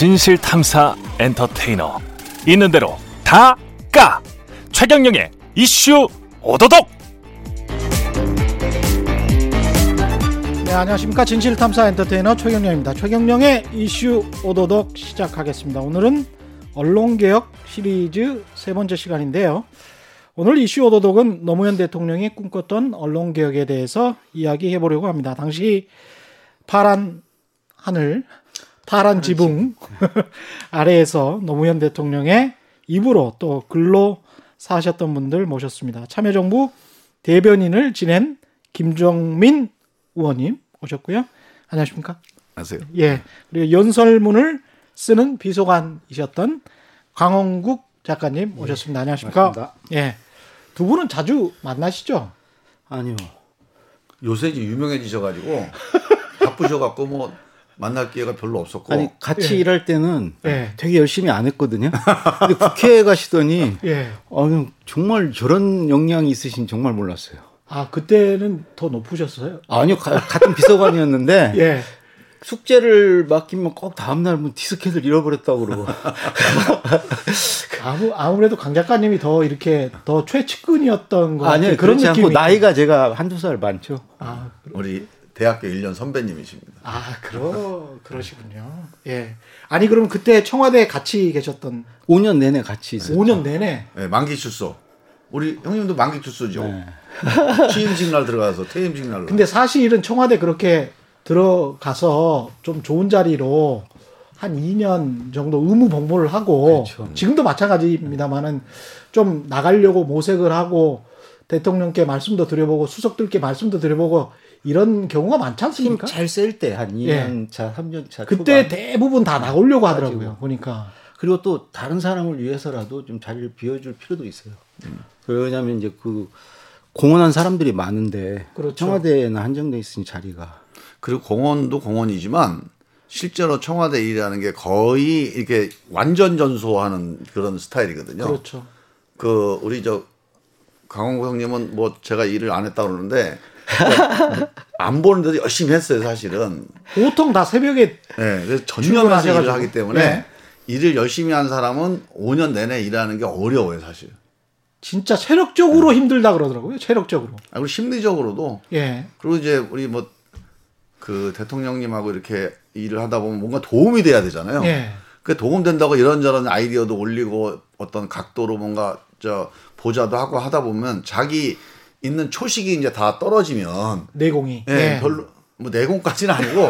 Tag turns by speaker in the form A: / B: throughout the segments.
A: 진실 탐사 엔터테이너 있는 대로 다 까 최경영의 이슈 오도독
B: 네, 안녕하십니까. 진실 탐사 엔터테이너 최경영입니다. 최경영의 이슈 오도독 시작하겠습니다. 오늘은 언론 개혁 시리즈 세 번째 시간인데요. 오늘 이슈 오도독은 노무현 대통령이 꿈꿨던 언론 개혁에 대해서 이야기해 보려고 합니다. 당시 파란 하늘, 파란 지붕 아래에서 노무현 대통령의 입으로 또 글로 사셨던 분들 모셨습니다. 참여정부 대변인을 지낸 김정민 의원님 오셨고요. 안녕하십니까?
C: 안녕하세요.
B: 예. 그리고 연설문을 쓰는 비서관이셨던 강원국 작가님 오셨습니다. 안녕하십니까?
D: 반갑습니다.
B: 예. 두 분은 자주 만나시죠?
D: 아니요.
C: 요새 이제 유명해지셔가지고 바쁘셔갖고 뭐 만날 기회가 별로 없었고
D: 아니 같이 일할 때는
B: 예.
D: 되게 열심히 안 했거든요. 근데 국회에 가시더니
B: 예.
D: 어, 정말 저런 역량이 있으신 정말 몰랐어요.
B: 아, 그때는 더 높으셨어요?
D: 아니요 가- 같은 비서관이었는데
B: 예.
D: 숙제를 맡기면 꼭 다음 날 뭐 디스켓을 잃어버렸다고 그러고
B: 아무, 아무래도 강 작가님이 더 이렇게 더 최측근이었던 거
D: 아니요
B: 그런
D: 그렇지 않고
B: 느낌이
D: 나이가 제가 한두 살 많죠.
B: 아,
C: 우리 대학교 1년 선배님이십니다.
B: 아, 그러 그러시군요. 예. 아니 그럼 그때 청와대에 같이 계셨던
D: 5년 내내 같이 있어요.
B: 5년 내내
C: 네, 만기 출소. 우리 형님도 만기 출소죠.
D: 네.
C: 취임식 날 들어가서 퇴임식 날로.
B: 근데 사실은 청와대 그렇게 들어가서 좀 좋은 자리로 한 2년 정도 의무 복무를 하고
D: 그렇죠.
B: 지금도 마찬가지입니다만은 좀 나가려고 모색을 하고 대통령께 말씀도 드려보고 수석들께 말씀도 드려보고 이런 경우가 많지 않습니까?
D: 힘 잘 셀 때 한 2년 차, 3년 차
B: 그때
D: 초반.
B: 대부분 다 나오려고 하더라고요.
D: 가지고.
B: 보니까
D: 그리고 또 다른 사람을 위해서라도 좀 자리를 비워줄 필요도 있어요. 왜냐하면 이제 그 공헌한 사람들이 많은데
B: 그렇죠.
D: 청와대에는 한정돼 있으니 자리가
C: 그리고 공원도 공원이지만 실제로 청와대 일이라는 게 거의 이렇게 완전 전소하는 그런 스타일이거든요.
B: 그렇죠.
C: 그 우리 저 강원구 형님은 뭐 제가 일을 안 했다 그러는데 안 보는데도 열심히 했어요 사실은.
B: 보통 다 새벽에
C: 네, 그래서 전념해서 일을. 하기 때문에
B: 네.
C: 일을 열심히 한 사람은 5년 내내 일하는 게 어려워요 사실.
B: 진짜 체력적으로 힘들다 그러더라고요. 체력적으로.
C: 아, 그리고 심리적으로도
B: 예.
C: 그리고 이제 우리 뭐 그 대통령님하고 이렇게 일을 하다 보면 뭔가 도움이 돼야 되잖아요.
B: 예.
C: 그 도움된다고 이런저런 아이디어도 올리고 어떤 각도로 뭔가 저 보자도 하고 하다 보면 자기 있는 초식이 이제 다 떨어지면
B: 내공이.
C: 예,
B: 예.
C: 별로 뭐 내공까지는 아니고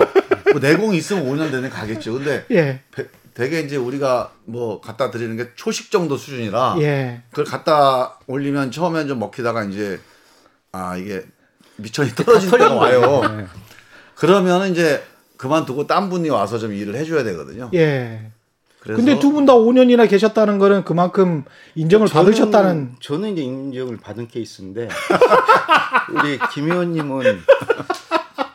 C: 뭐 내공이 있으면 5년 내내 가겠죠. 근데
B: 예.
C: 배- 되게 이제 우리가 뭐 갖다 드리는 게 초식 정도 수준이라
B: 예.
C: 그걸 갖다 올리면 처음엔 좀 먹히다가 이제 아 이게 미천이 떨어질 때가 와요.
D: 네.
C: 그러면 이제 그만두고 딴 분이 와서 좀 일을 해줘야 되거든요.
B: 예. 근데 두 분 다 5년이나 계셨다는 거는 그만큼 인정을 받으셨다는
D: 저는 이제 인정을 받은 케이스인데 우리 김 의원님은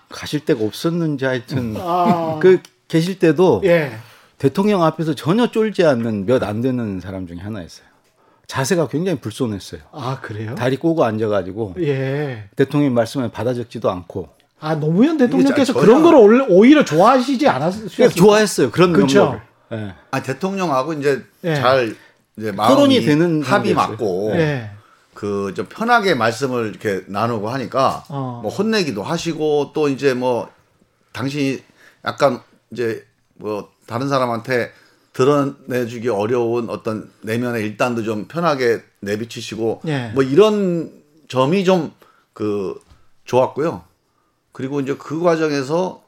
D: 가실 데가 없었는지 하여튼
B: 아.
D: 그 계실 때도
B: 예.
D: 대통령 앞에서 전혀 쫄지 않는 몇 안 되는 사람 중에 하나였어요. 자세가 굉장히 불손했어요.
B: 아, 그래요?
D: 다리 꼬고 앉아가지고
B: 예.
D: 대통령 말씀에 받아 적지도 않고
B: 아, 노무현 대통령께서 그런 원래 오히려 좋아하시지 않았어요?
D: 그냥 좋아했어요. 그런
B: 그쵸.
D: 면 예.
C: 아 대통령하고 이제
B: 예.
C: 잘 이제 마음이
D: 되는
C: 합이. 맞고
B: 예.
C: 그좀 편하게 말씀을 이렇게 나누고 하니까
B: 어.
C: 뭐 혼내기도 하시고 또 이제 뭐 당신이 약간 이제 뭐 다른 사람한테 드러내주기 어려운 어떤 내면의 일단도 좀 편하게 내비치시고
B: 예.
C: 뭐 이런 점이 좀 그 좋았고요. 그리고 이제 그 과정에서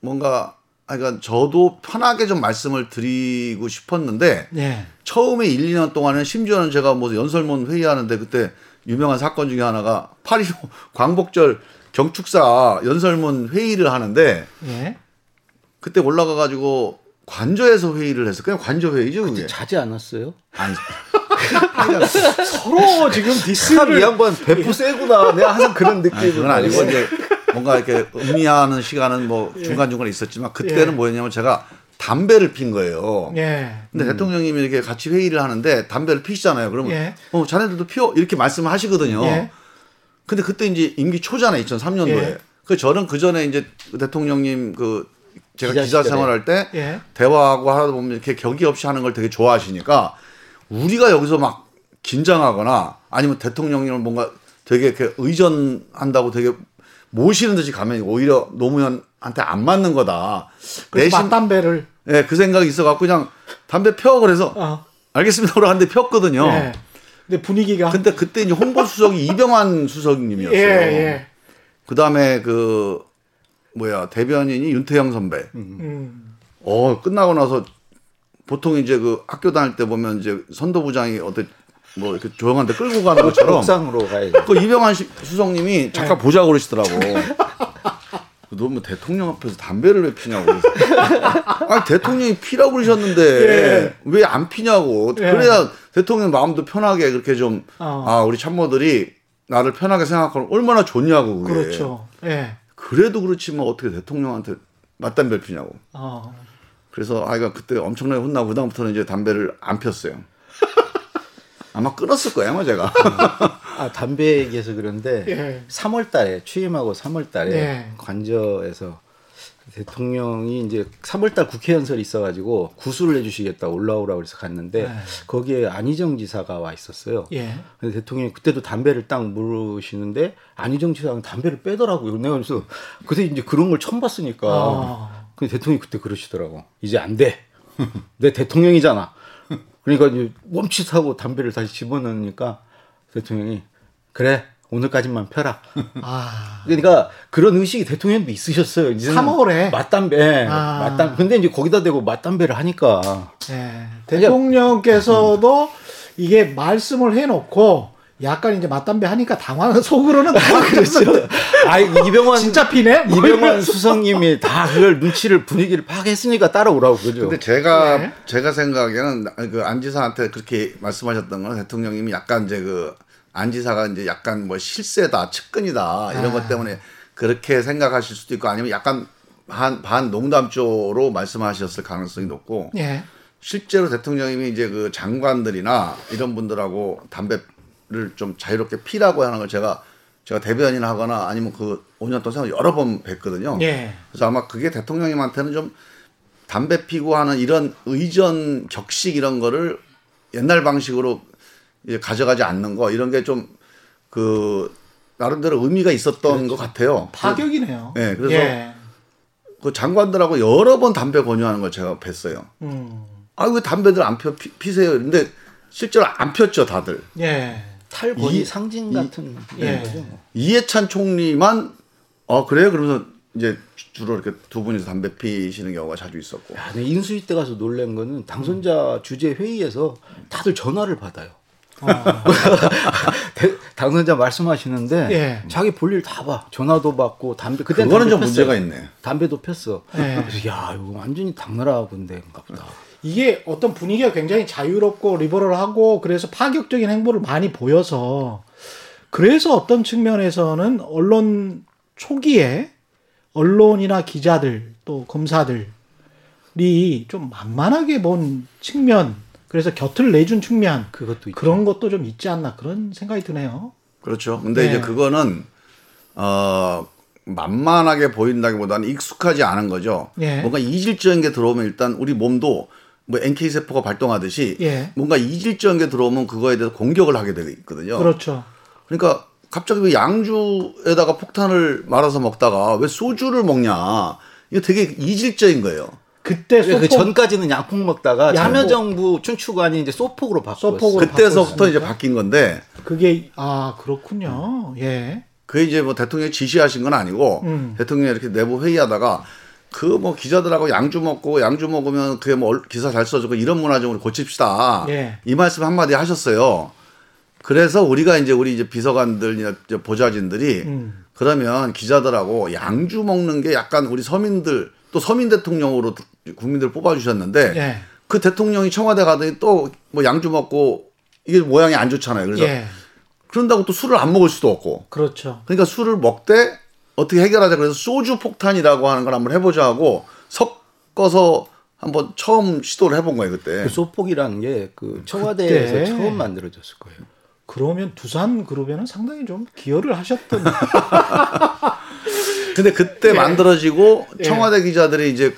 C: 뭔가 아 그러니까 저도 편하게 좀 말씀을 드리고 싶었는데
B: 예.
C: 처음에 1, 2년 동안은 심지어는 제가 뭐 연설문 회의하는데 그때 유명한 사건 중에 하나가 8.15 광복절 경축사 연설문 회의를 하는데
B: 예.
C: 그때 올라가 가지고 관저에서 회의를 했어. 그냥 관저 회의죠, 그게.
D: 자지 않았어요?
C: 아니.
B: 서로 지금
D: 참, 이
B: 디스를
D: 양반 배포 세구나. 내가 항상 그런 느낌을.
C: 아니, 그건 아니고 이제 뭔가 이렇게 음미하는 시간은 뭐 중간 중간 있었지만 그때는
B: 예.
C: 뭐였냐면 제가 담배를 핀 거예요.
B: 예.
C: 근데 대통령님이 이렇게 같이 회의를 하는데 담배를 피시잖아요. 그러면
B: 예.
C: 어 자네들도 피워 이렇게 말씀을 하시거든요.
B: 예.
C: 근데 그때 이제 임기 초잖아요. 2003년도에.
B: 예.
C: 그 저는 그 전에 이제 대통령님 그 제가
D: 기자
C: 기자. 생활할 때
B: 예.
C: 대화하고 하다 보면 이렇게 격이 없이 하는 걸 되게 좋아하시니까 우리가 여기서 막 긴장하거나 아니면 대통령님을 뭔가 되게 이렇게 의전한다고 되게 모시는 듯이 가면 오히려 노무현한테 안 맞는 거다. 내심
B: 맞담배를
C: 예, 그 생각이 있어 갖고 그냥 담배 펴 그래서
B: 어.
C: 알겠습니다. 그러고 한대 폈거든요.
B: 예. 근데 분위기가
C: 근데 그때 이제 홍보 수석이 이병환 수석님이었어요.
B: 예, 예.
C: 그 다음에 그 뭐야 대변인이 윤태영 선배.
B: 음.
C: 어 끝나고 나서 보통 이제 그 학교 다닐 때 보면 이제 선도부장이 어떤 뭐 이렇게 조용한데 끌고 가는 것처럼
D: 옥상으로 가야지.
C: 그 이병환 시- 수석님이 잠깐 보자 그러시더라고. 너뭐 대통령 앞에서 담배를 왜 피냐고. 아니 대통령이 피라고 그러셨는데 왜안 피냐고.
B: 예.
C: 그래야 대통령 마음도 편하게 그렇게 좀
B: 어.
C: 아 우리 참모들이 나를 편하게 생각하면 얼마나 좋냐고 그게.
B: 그렇죠. 예.
C: 그래도 그렇지만 어떻게 대통령한테 맞담배를 피냐고.
B: 어.
C: 그래서 아이가 그때 엄청나게 혼나고 그다음부터는 이제 담배를 안 폈어요. 아마 끊었을 거예요, 아마 제가.
D: 아 담배 얘기해서 그런데
B: 예.
D: 3월 달에 취임하고 3월 달에
B: 예.
D: 관저에서 대통령이 이제 3월 달 국회 연설이 있어 가지고 구술을 해 주시겠다 올라오라고 그래서 갔는데
B: 네.
D: 거기에 안희정 지사가 와 있었어요.
B: 예.
D: 근데 대통령이 그때도 담배를 딱 물으시는데 안희정 지사가 담배를 빼더라고요. 내가 그래서 그때 이제 그런 걸 처음 봤으니까.
B: 아.
D: 근데 대통령이 그때 그러시더라고. 이제 안 돼. 내 대통령이잖아. 그러니까 이제 멈칫하고 담배를 다시 집어넣으니까 대통령이 그래 오늘까지만 펴라.
B: 아.
D: 그러니까 그런 의식이 대통령도 있으셨어요. 이제는
B: 3월에?
D: 맞담배,
B: 아.
D: 맞담. 근데 이제 거기다 대고 맞담배를 하니까
B: 예. 대통령께서도 이게 말씀을 해놓고 약간 이제 맞담배 하니까 당황 속으로는 당황했어요.
D: 아 이병헌
B: 진짜 피네? 뭐
D: 이병헌. 수석님이 다 그걸 눈치를 분위기를 파악했으니까 따라오라고 그죠.
C: 근데 제가
B: 네.
C: 제가 생각에는 그 안지사한테 그렇게 말씀하셨던 건 대통령님이 약간 이제 그 안지사가 이제 약간 뭐 실세다 측근이다 이런
B: 아.
C: 것 때문에 그렇게 생각하실 수도 있고 아니면 약간 반, 반 농담조로 말씀하셨을 가능성이 높고
B: 예.
C: 실제로 대통령님이 이제 그 장관들이나 이런 분들하고 담배 를 좀 자유롭게 피라고 하는 걸 제가 제가 대변인 하거나 아니면 그 5년 동안 여러 번 뵀거든요.
B: 예.
C: 그래서 아마 그게 대통령님한테는 좀 담배 피고 하는 이런 의전 격식 이런 거를 옛날 방식으로 이제 가져가지 않는 거 이런 게 좀 그 나름대로 의미가 있었던 것 같아요.
B: 파격이네요.
C: 네, 그래서
B: 예.
C: 그 장관들하고 여러 번 담배 권유하는 걸 제가 뵀어요.
B: 음.
C: 아왜 담배들 안 펴, 피, 피세요? 근데 실제로 안 폈죠 다들.
B: 예.
D: 탈권이
C: 이-
D: 상징
C: 이-
D: 같은
B: 예.
D: 거죠. 뭐.
C: 이해찬 총리만 어 그래요? 그러면서 이제 주로 이렇게 두 분이서 담배 피시는 경우가 자주 있었고.
D: 야, 내 인수위 때 가서 놀란 거는 당선자 주재 회의에서 다들 전화를 받아요.
B: 어.
D: 대- 당선자 말씀하시는데
B: 예.
D: 자기 볼일 다 봐. 전화도 받고 담배 그때
C: 그거는 좀 문제가 있네.
D: 담배도 폈어.
B: 예.
D: 그래서 야 이거 완전히 당나라 군대인가 보다.
B: 이게 어떤 분위기가 굉장히 자유롭고 리버럴하고 그래서 파격적인 행보를 많이 보여서 그래서 어떤 측면에서는 언론 초기에 언론이나 기자들 또 검사들이 좀 만만하게 본 측면 그래서 곁을 내준 측면
D: 그것도 있죠.
B: 그런 것도 좀 있지 않나 그런 생각이 드네요.
C: 그렇죠. 근데
B: 네.
C: 이제 그거는 어 만만하게 보인다기보다는 익숙하지 않은 거죠.
B: 예.
C: 뭔가 이질적인 게 들어오면 일단 우리 몸도 뭐 NK 세포가 발동하듯이
B: 예.
C: 뭔가 이질적인 게 들어오면 그거에 대해서 공격을 하게 되어 있거든요.
B: 그렇죠.
C: 그러니까 갑자기 왜 양주에다가 폭탄을 말아서 먹다가 왜 소주를 먹냐? 이거 되게 이질적인 거예요.
B: 그때
D: 그
B: 소폭
D: 전까지는 양폭 먹다가. 참여정부 춘추관이 이제 소폭으로 바꿨어.
B: 소폭으로
C: 그때서부터 이제. 바뀐 건데
B: 그게 아 그렇군요. 예.
C: 그게 이제 뭐 대통령이 지시하신 건 아니고
B: 음.
C: 대통령이 이렇게 내부 회의하다가 그 뭐 기자들하고 양주 먹고 양주 먹으면 그게 뭐 얼- 기사 잘 써주고 이런 문화 좀 고칩시다.
B: 예.
C: 이 말씀 한마디 하셨어요. 그래서 우리가 이제 우리 이제 비서관들이나 이제 보좌진들이
B: 음.
C: 그러면 기자들하고 양주 먹는 게 약간 우리 서민들 또 서민 대통령으로 국민들 뽑아주셨는데
B: 예.
C: 그 대통령이 청와대 가더니 또 뭐 양주 먹고 이게 모양이 안 좋잖아요. 그래서
B: 예.
C: 그런다고 또 술을 안 먹을 수도 없고
B: 그렇죠.
C: 그러니까 술을 먹되 어떻게 해결하자 그래서 소주 폭탄이라고 하는 걸 한번 해보자 하고 섞어서 한번 처음 시도를 해본 거예요 그때.
D: 그 소폭이라는 게 그 청와대에서
B: 그때.
D: 처음 만들어졌을 거예요.
B: 그러면 두산 그룹에는 상당히 좀 기여를 하셨던
C: 근데 그때
B: 예.
C: 만들어지고
B: 예.
C: 청와대 기자들이 이제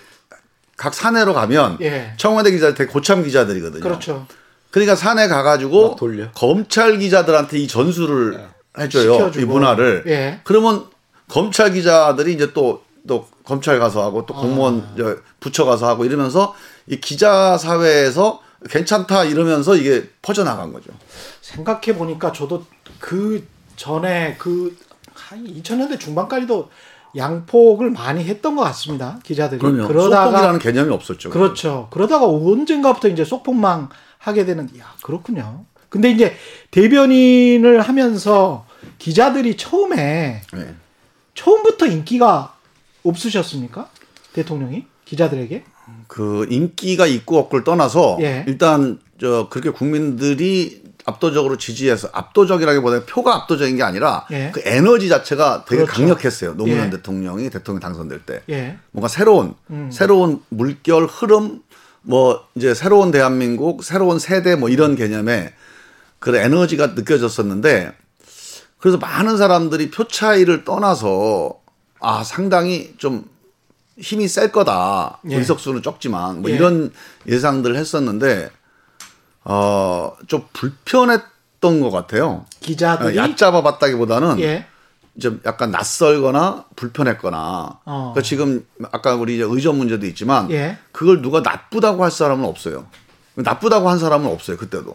C: 각 사내로 가면
B: 예.
C: 청와대 기자들 되게 고참 기자들이거든요.
B: 그렇죠.
C: 그러니까 산에 가가지고. 검찰 기자들한테 이 전수를 해줘요.
B: 시켜주고.
C: 이 문화를.
B: 예.
C: 그러면 검찰 기자들이 이제 또, 또 검찰 가서 하고 또 공무원
B: 아.
C: 저 부처 가서 하고 이러면서 이 기자 사회에서 괜찮다 이러면서 이게 퍼져나간 거죠.
B: 생각해 보니까 저도 그 전에 그 한 2000년대 중반까지도 양폭을 많이 했던 것 같습니다. 기자들이.
C: 그러면
B: 그러다가
C: 소폭이라는 개념이 없었죠.
B: 그렇죠. 그러다가 언젠가부터 이제 속폭망 하게 되는 야, 그렇군요. 근데 이제 대변인을 하면서 기자들이 처음에
C: 네.
B: 처음부터 인기가 없으셨습니까? 대통령이 기자들에게?
C: 그 인기가 있고 없고를 떠나서
B: 예.
C: 일단 저 그렇게 국민들이 압도적으로 지지해서 압도적이라기보다는 표가 압도적인 게 아니라
B: 예.
C: 그 에너지 자체가 되게
B: 그렇죠.
C: 강력했어요. 노무현
B: 예.
C: 대통령이 대통령 당선될 때
B: 예.
C: 뭔가 새로운
B: 음.
C: 새로운 물결 흐름 뭐 이제 새로운 대한민국 새로운 세대 뭐 이런 개념의 그런 에너지가 느껴졌었는데 그래서 많은 사람들이 표 차이를 떠나서 아 상당히 좀 힘이 셀 거다.
B: 예.
C: 의석수는 적지만 뭐
B: 예.
C: 이런 예상들을 했었는데 어좀 불편했던 것 같아요.
B: 기자들이
C: 어, 얕잡아 봤다기보다는
B: 예.
C: 좀 약간 낯설거나 불편했거나.
B: 어.
C: 그러니까 지금 아까 우리 이제 의전 문제도 있지만
B: 예.
C: 그걸 누가 나쁘다고 할 사람은 없어요. 나쁘다고 한 사람은 없어요. 그때도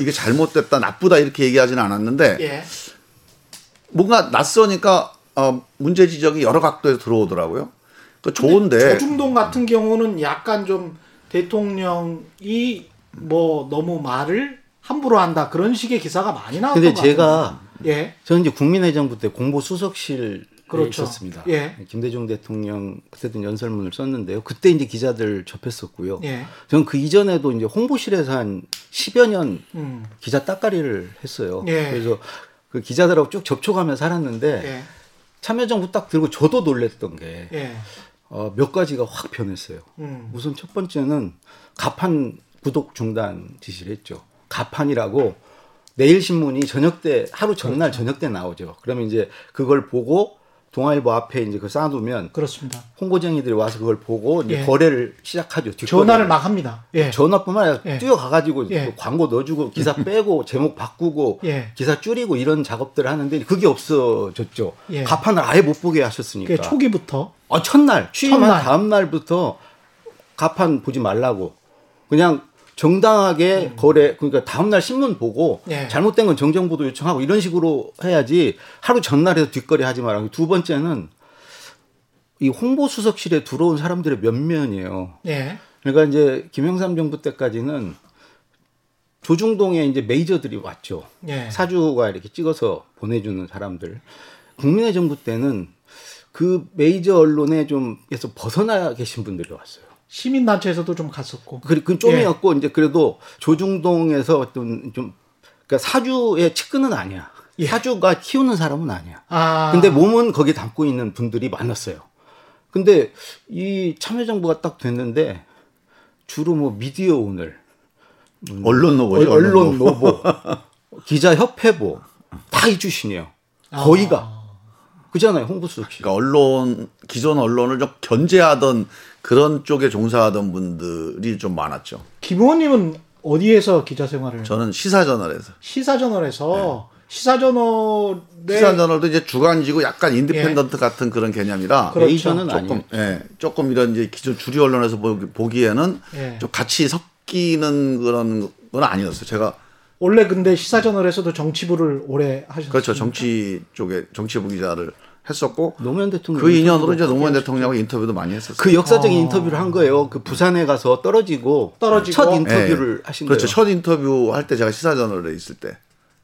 C: 이게 잘못됐다, 나쁘다 이렇게 얘기하지는 않았는데
B: 예.
C: 뭔가 낯서니까 어, 문제 지적이 여러 각도에서 들어오더라고요. 그 좋은데
B: 조중동 같은 경우는 약간 좀 대통령이 뭐 너무 말을 함부로 한다 그런 식의 기사가 많이 나왔던
D: 근데
B: 것
D: 제가
B: 같아요. 예.
D: 저는 이제 국민의정부 때 공보 수석실에
B: 그렇죠.
D: 있었습니다.
B: 예.
D: 김대중 대통령 그때도 연설문을 썼는데요. 그때 이제 기자들 접했었고요.
B: 예.
D: 저는 그 이전에도 이제 홍보실에서 한 10여 년
B: 음.
D: 기자 따까리를 했어요.
B: 예.
D: 그래서 그 기자들하고 쭉 접촉하며 살았는데
B: 예.
D: 참여정부 딱 들고 저도 놀랬던 게
B: 예.
D: 어, 몇 가지가 확 변했어요.
B: 음.
D: 우선 첫 번째는 가판 구독 중단 지시를 했죠. 가판이라고 내일 신문이 저녁 때 하루 전날
B: 그렇죠.
D: 저녁 때 나오죠. 그러면 이제 그걸 보고 동아일보 앞에 이제 그 쌓아두면
B: 그렇습니다.
D: 홍보쟁이들이 와서 그걸 보고 이제
B: 예.
D: 거래를 시작하죠.
B: 전화를 막 합니다. 예.
D: 전화뿐만 아니라
B: 예.
D: 뛰어가가지고
B: 예.
D: 또 광고 넣어주고 기사 빼고 제목 바꾸고
B: 예.
D: 기사 줄이고 이런 작업들을 하는데 그게 없어졌죠.
B: 예.
D: 가판을 아예 못 보게 하셨으니까.
B: 초기부터
D: 아, 첫날 취임한
B: 첫날.
D: 다음 날부터 가판 보지 말라고 그냥 정당하게 거래 그러니까 다음 날 신문 보고
B: 음. 예.
D: 잘못된 건 정정보도 요청하고 이런 식으로 해야지 하루 전날에서 뒷거래 하지 말라고 두 번째는 이 홍보 수석실에 들어온 사람들의 면면이에요.
B: 예.
D: 그러니까 이제 김영삼 정부 때까지는 조중동에 이제 메이저들이 왔죠.
B: 예.
D: 사주가 이렇게 찍어서 보내주는 사람들. 국민의 정부 때는 그 메이저 언론에 좀에서 벗어나 계신 분들이 왔어요.
B: 시민단체에서도 좀 갔었고.
D: 그, 그 좀이었고 이제 그래도 조중동에서 어떤 좀 그러니까 사주의 측근은 아니야.
B: 예.
D: 사주가 키우는 사람은 아니야.
B: 아.
D: 근데 몸은 거기 담고 있는 분들이 많았어요. 근데 이 참여정부가 딱 됐는데 주로 뭐 미디어 오늘,
C: 언론 노보죠.
D: 언론 노보, 기자 협회보 다 이주신이에요. 거의가 그잖아요 홍보수석실.
C: 그러니까 언론 기존 언론을 좀 견제하던 그런 쪽에 종사하던 분들이 좀 많았죠.
B: 김 의원님은 어디에서 기자 생활을?
C: 저는 시사저널에서
B: 시사저널에서 시사저널에
C: 시사저널도 이제 주간지고 약간 independent 같은 그런 개념이라
B: 그렇죠.
D: 메이저는
C: 조금
D: 아니에요.
C: 예 조금 이런 이제 기존 주류 언론에서 보기- 보기에는
B: 예.
C: 좀 같이 섞이는 그런 건 아니었어요. 제가
B: 원래 근데 시사저널에서도 정치부를 오래 하셨어요.
C: 그렇죠 정치 쪽에 정치부 기자를 했었고
D: 노무현 대통령
C: 그 인연으로 이제 노무현 대통령하고 인터뷰도 많이 했었어요.
D: 그 역사적인
B: 어.
D: 인터뷰를 한 거예요. 그 부산에 가서 떨어지고
B: 떨어지고.
D: 첫 인터뷰를
C: 예.
D: 하신
C: 그렇죠.
D: 거예요.
C: 첫 인터뷰 할 때 제가 시사저널에 있을 때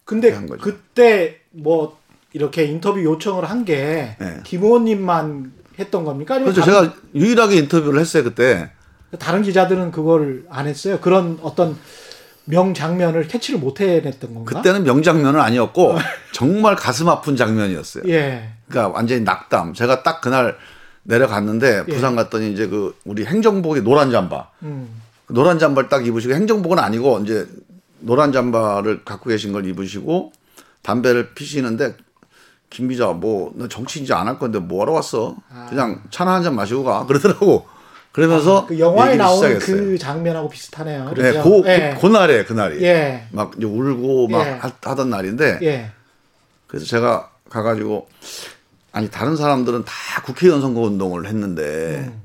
B: 근데
C: 한 거죠.
B: 그때 뭐 이렇게 인터뷰 요청을 한게
C: 네.
B: 김 의원님만 했던 겁니까? 아니면
C: 그렇죠.
B: 다른,
C: 제가 유일하게 인터뷰를 했어요 그때.
B: 다른 기자들은 그걸 안 했어요. 그런 어떤 명장면을 캐치를 못 해냈던 건가?
C: 그때는 명장면은 아니었고 정말 가슴 아픈 장면이었어요.
B: 예.
C: 그러니까 완전히 낙담. 제가 딱 그날 내려갔는데
B: 예.
C: 부산 갔더니 이제 그 우리 행정복이 노란 잠바.
B: 음.
C: 그 노란 잠바를 딱 입으시고 행정복은 아니고 이제 노란 잠바를 갖고 계신 걸 입으시고 담배를 피시는데 김 기자 뭐 너 정치인지 안 할 건데 뭐 하러 왔어? 그냥 차나 한 잔 마시고 가 그러더라고. 그러면서
B: 그 영화에
C: 시작했어요.
B: 그 장면하고 비슷하네요.
C: 네,
B: 그죠?
C: 그,
B: 예.
C: 그, 그 날에 그 날이
B: 예.
C: 막 이제 울고 막
B: 예.
C: 하- 하던 날인데
B: 예.
C: 그래서 제가 가가지고 아니 다른 사람들은 다 국회의원 선거 운동을 했는데
B: 음.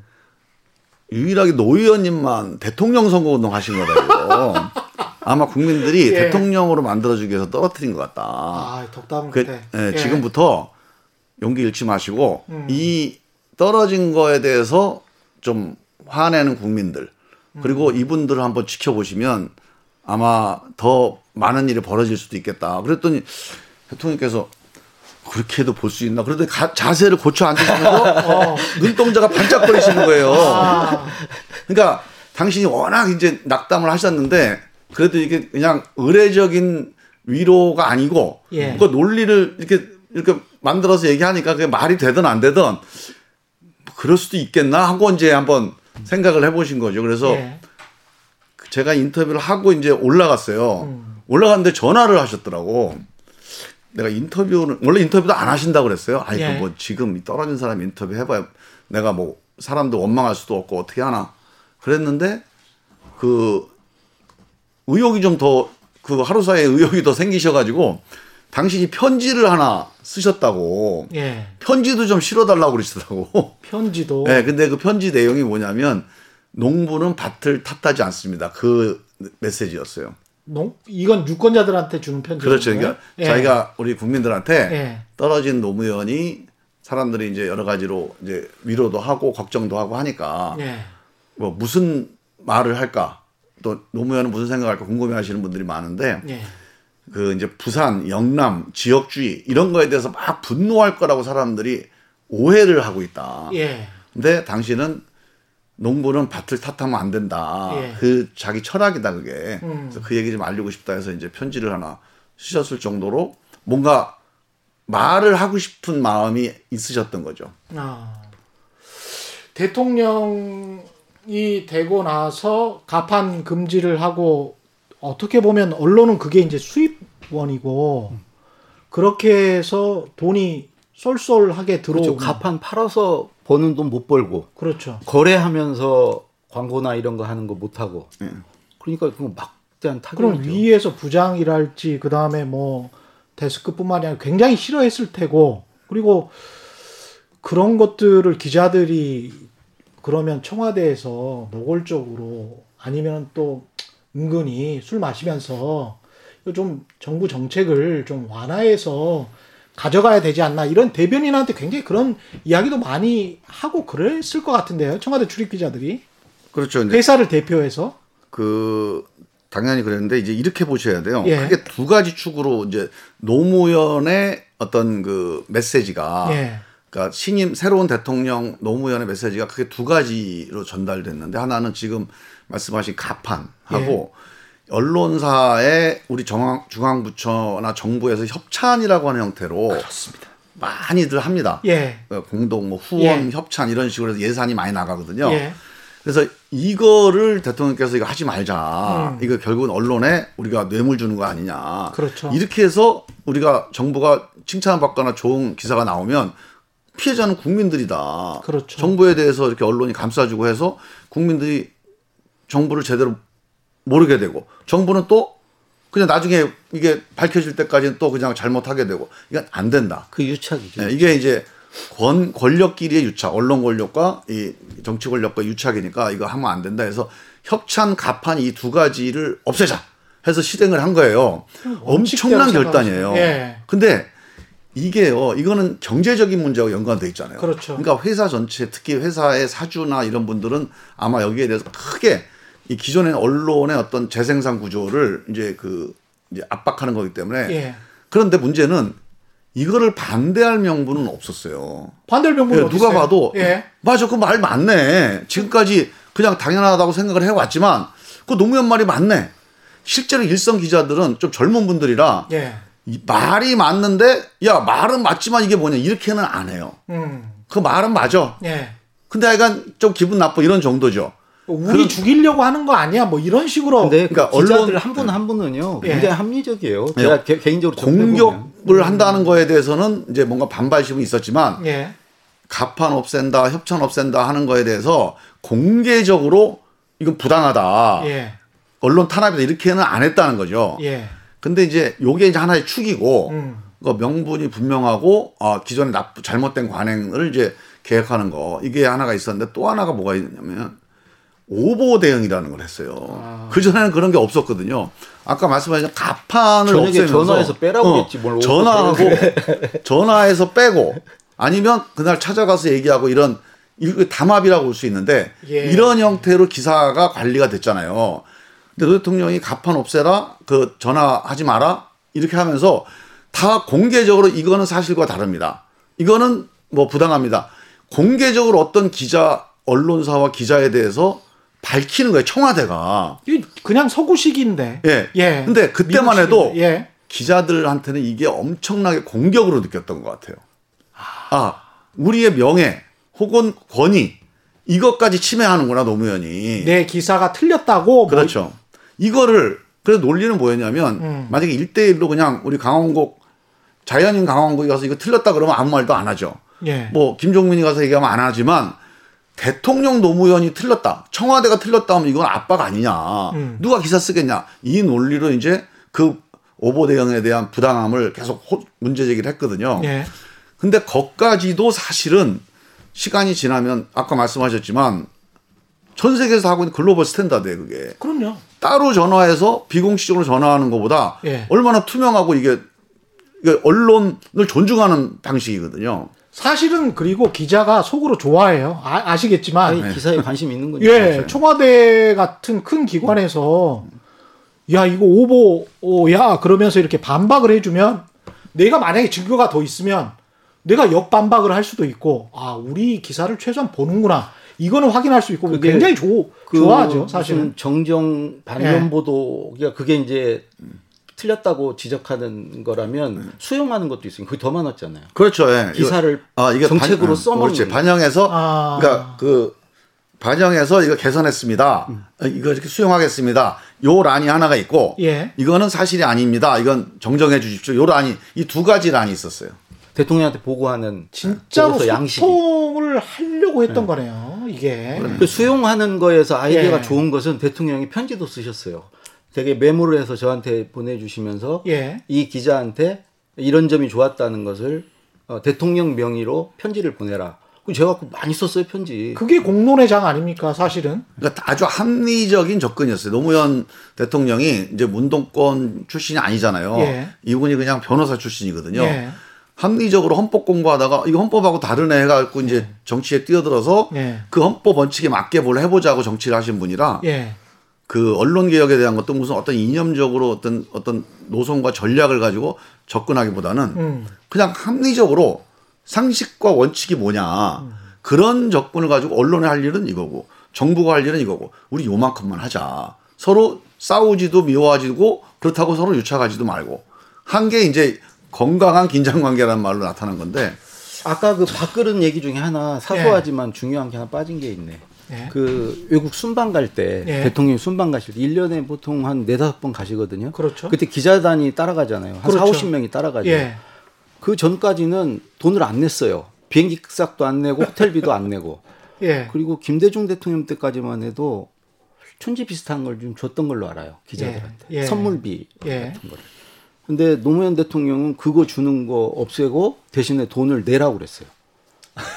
C: 유일하게 노 의원님만 대통령 선거 운동 하신 거라고. 아마 국민들이
B: 예.
C: 대통령으로 만들어주기 위해서 떨어뜨린 것 같다.
B: 아, 덕담
C: 그. 예,
B: 예.
C: 지금부터 용기 잃지 마시고
B: 음.
C: 이 떨어진 거에 대해서 좀 화내는 국민들
B: 음.
C: 그리고 이분들을 한번 지켜보시면 아마 더 많은 일이 벌어질 수도 있겠다. 그랬더니 대통령께서 그렇게 해도 볼 수 있나? 그런데 가- 자세를 고쳐 앉으시면서 눈동자가 반짝거리시는 거예요.
B: 어. 아,
C: 그러니까 당신이 워낙 이제 낙담을 하셨는데 그래도 이게 그냥 의례적인 위로가 아니고
B: 예.
C: 그 논리를 이렇게 이렇게 만들어서 얘기하니까 그게 말이 되든 안 되든 그럴 수도 있겠나 하고 이제 한번 생각을 해보신 거죠. 그래서
B: 예.
C: 제가 인터뷰를 하고 이제 올라갔어요.
B: 음.
C: 올라갔는데 전화를 하셨더라고. 내가 인터뷰는 원래 인터뷰도 안 하신다고 그랬어요. 아이
B: 예.
C: 뭐 지금 떨어진 사람 인터뷰 해봐야 내가 뭐 사람도 원망할 수도 없고 어떻게 하나 그랬는데 그 의욕이 좀 더 그 하루 사이에 의욕이 더 생기셔가지고 당신이 편지를 하나 쓰셨다고
B: 예.
C: 편지도 좀 실어달라고 그러시더라고.
B: 편지도
C: 네, 근데 그 편지 내용이 뭐냐면 농부는 밭을 탓하지 않습니다. 그 메시지였어요.
B: 농, 이건 유권자들한테 주는 편지.
C: 그렇죠. 그러니까
B: 예.
C: 자기가 우리 국민들한테
B: 예.
C: 떨어진 노무현이 사람들이 이제 여러 가지로 이제 위로도 하고 걱정도 하고 하니까
B: 예.
C: 뭐 무슨 말을 할까 또 노무현은 무슨 생각할까 궁금해하시는 분들이 많은데
B: 예.
C: 그 이제 부산, 영남, 지역주의 이런 거에 대해서 막 분노할 거라고 사람들이 오해를 하고 있다.
B: 예.
C: 근데 당신은 농부는 밭을 탓하면 안 된다.
B: 예.
C: 그 자기 철학이다 그게.
B: 음.
C: 그래서 그 얘기 좀 알리고 싶다 해서 이제 편지를 하나 쓰셨을 정도로 뭔가 말을 하고 싶은 마음이 있으셨던 거죠.
B: 아. 대통령이 되고 나서 가판 금지를 하고 어떻게 보면 언론은 그게 이제 수입 원이고 그렇게 해서 돈이 쏠쏠하게 들어오고
D: 그렇죠. 가판 팔아서 버는 돈 못 벌고
B: 그렇죠.
D: 거래하면서 광고나 이런 거 하는 거 못 하고.
C: 예.
D: 그러니까 그거 막대한
B: 그럼
D: 타격이죠.
B: 위에서 부장이랄지 그 다음에 뭐 데스크뿐만이 아니라 굉장히 싫어했을 테고 그리고 그런 것들을 기자들이 그러면 청와대에서 노골적으로 아니면 또 은근히 술 마시면서 좀 정부 정책을 좀 완화해서 가져가야 되지 않나 이런 대변인한테 굉장히 그런 이야기도 많이 하고 그랬을 것 같은데요 청와대 출입 기자들이
C: 그렇죠.
B: 회사를 대표해서
C: 그 당연히 그랬는데 이제 이렇게 보셔야 돼요.
B: 예.
C: 크게 두 가지 축으로 이제 노무현의 어떤 그 메시지가
B: 예.
C: 그러니까 신임 새로운 대통령 노무현의 메시지가 크게 두 가지로 전달됐는데 하나는 지금 말씀하신 가판하고
B: 예.
C: 언론사에 우리 중앙, 중앙부처나 정부에서 협찬이라고 하는 형태로
B: 그렇습니다.
C: 많이들 합니다.
B: 예.
C: 어, 공동 뭐 후원
B: 예.
C: 협찬 이런 식으로 해서 예산이 많이 나가거든요.
B: 예.
C: 그래서 이거를 대통령께서 이거 하지 말자.
B: 음.
C: 이거 결국은 언론에 우리가 뇌물 주는 거 아니냐.
B: 그렇죠.
C: 이렇게 해서 우리가 정부가 칭찬을 받거나 좋은 기사가 나오면 피해자는 국민들이다.
B: 그렇죠.
C: 정부에 대해서 이렇게 언론이 감싸주고 해서 국민들이 정부를 제대로 모르게 되고 정부는 또 그냥 나중에 이게 밝혀질 때까지는 또 그냥 잘못하게 되고 이건 안 된다.
D: 그 유착이죠.
C: 네, 이게 이제 권 권력끼리의 유착, 언론 권력과 이 정치 권력과 유착이니까 이거 하면 안 된다 해서 협찬 가판 이 두 가지를 없애자 해서 실행을 한 거예요. 엄청난 결단이에요.
B: 예.
C: 근데 이게요, 이거는 경제적인 문제와 연관돼 있잖아요.
B: 그렇죠.
C: 그러니까 회사 전체, 특히 회사의 사주나 이런 분들은 아마 여기에 대해서 크게 이 기존의 언론의 어떤 재생산 구조를 이제 그 이제 압박하는 거기 때문에
B: 예.
C: 그런데 문제는 이거를 반대할 명분은 없었어요.
B: 반대 병문
C: 예, 누가
B: 있어요?
C: 봐도
B: 예.
C: 맞아 그 말 맞네. 지금까지 그냥 당연하다고 생각을 해왔지만 그 노무현 말이 맞네. 실제로 일선 기자들은 좀 젊은 분들이라
B: 예.
C: 이 말이 맞는데 야 말은 맞지만 이게 뭐냐 이렇게는 안 해요.
B: 음.
C: 그 말은 맞아.
B: 예.
C: 근데 약간 좀 기분 나빠 이런 정도죠.
B: 우리 죽이려고 하는 거 아니야? 뭐 이런 식으로.
D: 근데
C: 그러니까
D: 그 기자들
C: 언론-
D: 한분한 분은요
B: 예.
D: 굉장히 합리적이에요.
C: 네.
D: 제가 개, 개인적으로 접해보면.
C: 공격을 한다는 거에 대해서는 이제 뭔가 반발심은 있었지만
B: 예.
C: 가판 없앤다, 협찬 없앤다 하는 거에 대해서 공개적으로 이건 부당하다.
B: 예.
C: 언론 탄압이다 이렇게는 안 했다는 거죠.
B: 예.
C: 근데 이제 요게 이제 하나의 축이고
B: 음.
C: 그 명분이 분명하고 아 기존에 나쁘 잘못된 관행을 이제 계획하는 거 이게 하나가 있었는데 또 하나가 뭐가 있냐면 오보 대응이라는 걸 했어요.
B: 아.
C: 그 전에는 그런 게 없었거든요. 아까 말씀하신 가판을 없애면서 어,
D: 전화해서 빼라고 했지, 뭘 오보
C: 전화하고 전화해서 빼고 아니면 그날 찾아가서 얘기하고 이런 이거 담합이라고 볼 수 있는데
B: 예.
C: 이런 형태로 기사가 관리가 됐잖아요. 근데 노 대통령이 가판 없애라, 그 전화하지 마라 이렇게 하면서 다 공개적으로 이거는 사실과 다릅니다. 이거는 뭐 부당합니다. 공개적으로 어떤 기자, 언론사와 기자에 대해서 밝히는 거예요. 청와대가.
B: 이 그냥 서구식인데.
C: 예.
B: 예.
C: 근데 그때만. 해도
B: 예.
C: 기자들한테는 이게 엄청나게 공격으로 느꼈던 것 같아요. 아, 우리의 명예 혹은 권위 이것까지 침해하는구나 노무현이.
B: 내 기사가 틀렸다고 뭐-
C: 그렇죠. 이거를 그래서 논리는 뭐였냐면
B: 음.
C: 만약에 1대 1로 그냥 우리 강원국 자연인 강원국이 가서 이거 틀렸다 그러면 아무 말도 안 하죠.
B: 예.
C: 뭐 김종민이 가서 얘기하면 안 하지만 대통령 노무현이 틀렸다. 청와대가 틀렸다 하면 이건 압박 아니냐.
B: 음.
C: 누가 기사 쓰겠냐. 이 논리로 이제 그 오보 대응에 대한 부당함을 계속 호- 문제 제기를 했거든요.
B: 예.
C: 근데 거까지도 사실은 시간이 지나면 아까 말씀하셨지만 전 세계에서 하고 있는 글로벌 스탠다드예요, 그게.
B: 그럼요.
C: 따로 전화해서 비공식적으로 전화하는 것보다
B: 예.
C: 얼마나 투명하고 이게, 이게 언론을 존중하는 방식이거든요.
B: 사실은 그리고 기자가 속으로 좋아해요. 아, 아시겠지만
D: 아니, 기사에 관심 있는 거니까.
B: 예, 청와대 같은 큰 기관에서 야 이거 오보야 그러면서 이렇게 반박을 해주면 내가 만약에 증거가 더 있으면 내가 역반박을 할 수도 있고 아 우리 기사를 최소한 보는구나 이거는 확인할 수 있고 굉장히 조,
D: 그
B: 좋아하죠 사실은
D: 정정
B: 예.
D: 반론 보도 그러니까 그게 이제 틀렸다고 지적하는 거라면 수용하는 것도 있으니 그게 더 많았잖아요.
C: 그렇죠. 예.
D: 기사를
C: 아, 이게
D: 정책으로
C: 반-
D: 써먹는
C: 그렇지. 반영해서
B: 아.
C: 그러니까 그 반영해서 이거 개선했습니다. 이거 이렇게 수용하겠습니다. 요 란이 하나가 있고
B: 예.
C: 이거는 사실이 아닙니다. 이건 정정해 주십시오. 요 란이 이 두 가지 란이 있었어요.
D: 대통령한테 보고하는
B: 진짜로
D: 양식이.
B: 소통을 하려고 했던 거네요 이게
D: 그 수용하는 거에서 아이디어가
B: 예.
D: 좋은 것은 대통령이 편지도 쓰셨어요. 되게 메모를 해서 저한테 보내주시면서
B: 예.
D: 이 기자한테 이런 점이 좋았다는 것을 어, 대통령 명의로 편지를 보내라. 제가 그 많이 썼어요 편지.
B: 그게 공론의 장 아닙니까 사실은
C: 그러니까 아주 합리적인 접근이었어요. 노무현 대통령이 이제 문동권 출신이 아니잖아요.
B: 예.
C: 이분이 그냥 변호사 출신이거든요.
B: 예.
C: 합리적으로 헌법 공부하다가 이거 헌법하고 다르네 해갖고 이제 정치에 뛰어들어서
B: 예.
C: 그 헌법 원칙에 맞게 뭘 해보자고 정치를 하신 분이라
B: 예.
C: 그 언론 개혁에 대한 것도 무슨 어떤 이념적으로 어떤 어떤 노선과 전략을 가지고 접근하기보다는
B: 음.
C: 그냥 합리적으로 상식과 원칙이 뭐냐. 그런 접근을 가지고 언론에 할 일은 이거고 정부가 할 일은 이거고 우리 요만큼만 하자. 서로 싸우지도 미워하지고 그렇다고 서로 유착하지도 말고. 한 게 이제 건강한 긴장 관계라는 말로 나타난 건데.
D: 아까 그 밥그릇 얘기 중에 하나 사소하지만 중요한 게 하나 빠진 게 있네.
B: 예.
D: 그 외국 순방 갈때
B: 예.
D: 대통령이 순방 가실 때 1년에 보통 한 네다섯 번 가시거든요.
B: 그렇죠.
D: 그때 기자단이 따라가잖아요. 한
B: 그렇죠.
D: 4, 50명이 따라가죠.
B: 예.
D: 그 전까지는 돈을 안 냈어요. 비행기 값도 안 내고 호텔비도 안 내고.
B: 예.
D: 그리고 김대중 대통령 때까지만 해도 촌지 비슷한 걸 좀 줬던 걸로 알아요. 기자들한테.
B: 예. 예.
D: 선물비
B: 예.
D: 같은 거를. 근데 노무현 대통령은 그거 주는 거 없애고 대신에 돈을 내라고 그랬어요.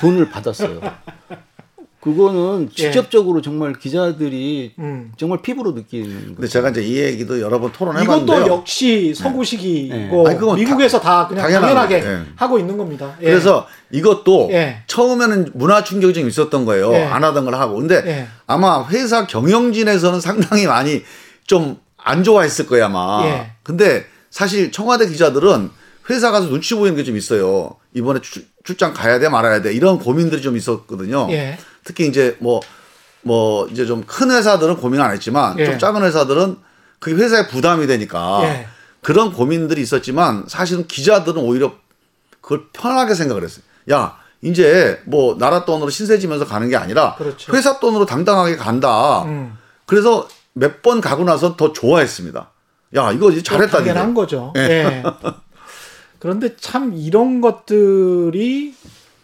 D: 돈을 받았어요. 그거는
B: 예.
D: 직접적으로 정말 기자들이
B: 음.
D: 정말 피부로 느끼는
C: 근데
D: 거죠.
C: 제가 이제 이 얘기도 여러 번 토론해봤는데요.
B: 이것도 역시 서구식이고
D: 네.
C: 아니, 그건
B: 미국에서 다, 그냥
C: 당연한
B: 당연하게
C: 거예요. 예.
B: 하고 있는 겁니다. 예.
C: 그래서 이것도
B: 예.
C: 처음에는 문화 충격이 좀 있었던 거예요.
B: 예.
C: 안 하던 걸 하고. 근데
B: 예.
C: 아마 회사 경영진에서는 상당히 많이 좀 안 좋아했을 거예요, 아마.
B: 예.
C: 근데 사실 청와대 기자들은 회사 가서 눈치 보이는 게 좀 있어요. 이번에 출, 출장 가야 돼 말아야 돼 이런 고민들이 좀 있었거든요.
B: 예.
C: 특히 이제 뭐, 뭐 이제 좀 큰 회사들은 고민 안 했지만
B: 예.
C: 좀 작은 회사들은 그게 회사에 부담이 되니까
B: 예.
C: 그런 고민들이 있었지만 사실은 기자들은 오히려 그걸 편하게 생각을 했어요. 야, 이제 뭐 나라 돈으로 신세 지면서 가는 게 아니라
B: 그렇죠.
C: 회사 돈으로 당당하게 간다.
B: 음.
C: 그래서 몇 번 가고 나서 더 좋아했습니다. 야, 이거 이제 잘했다.
B: 당연한. 거죠. 예. 그런데 참 이런 것들이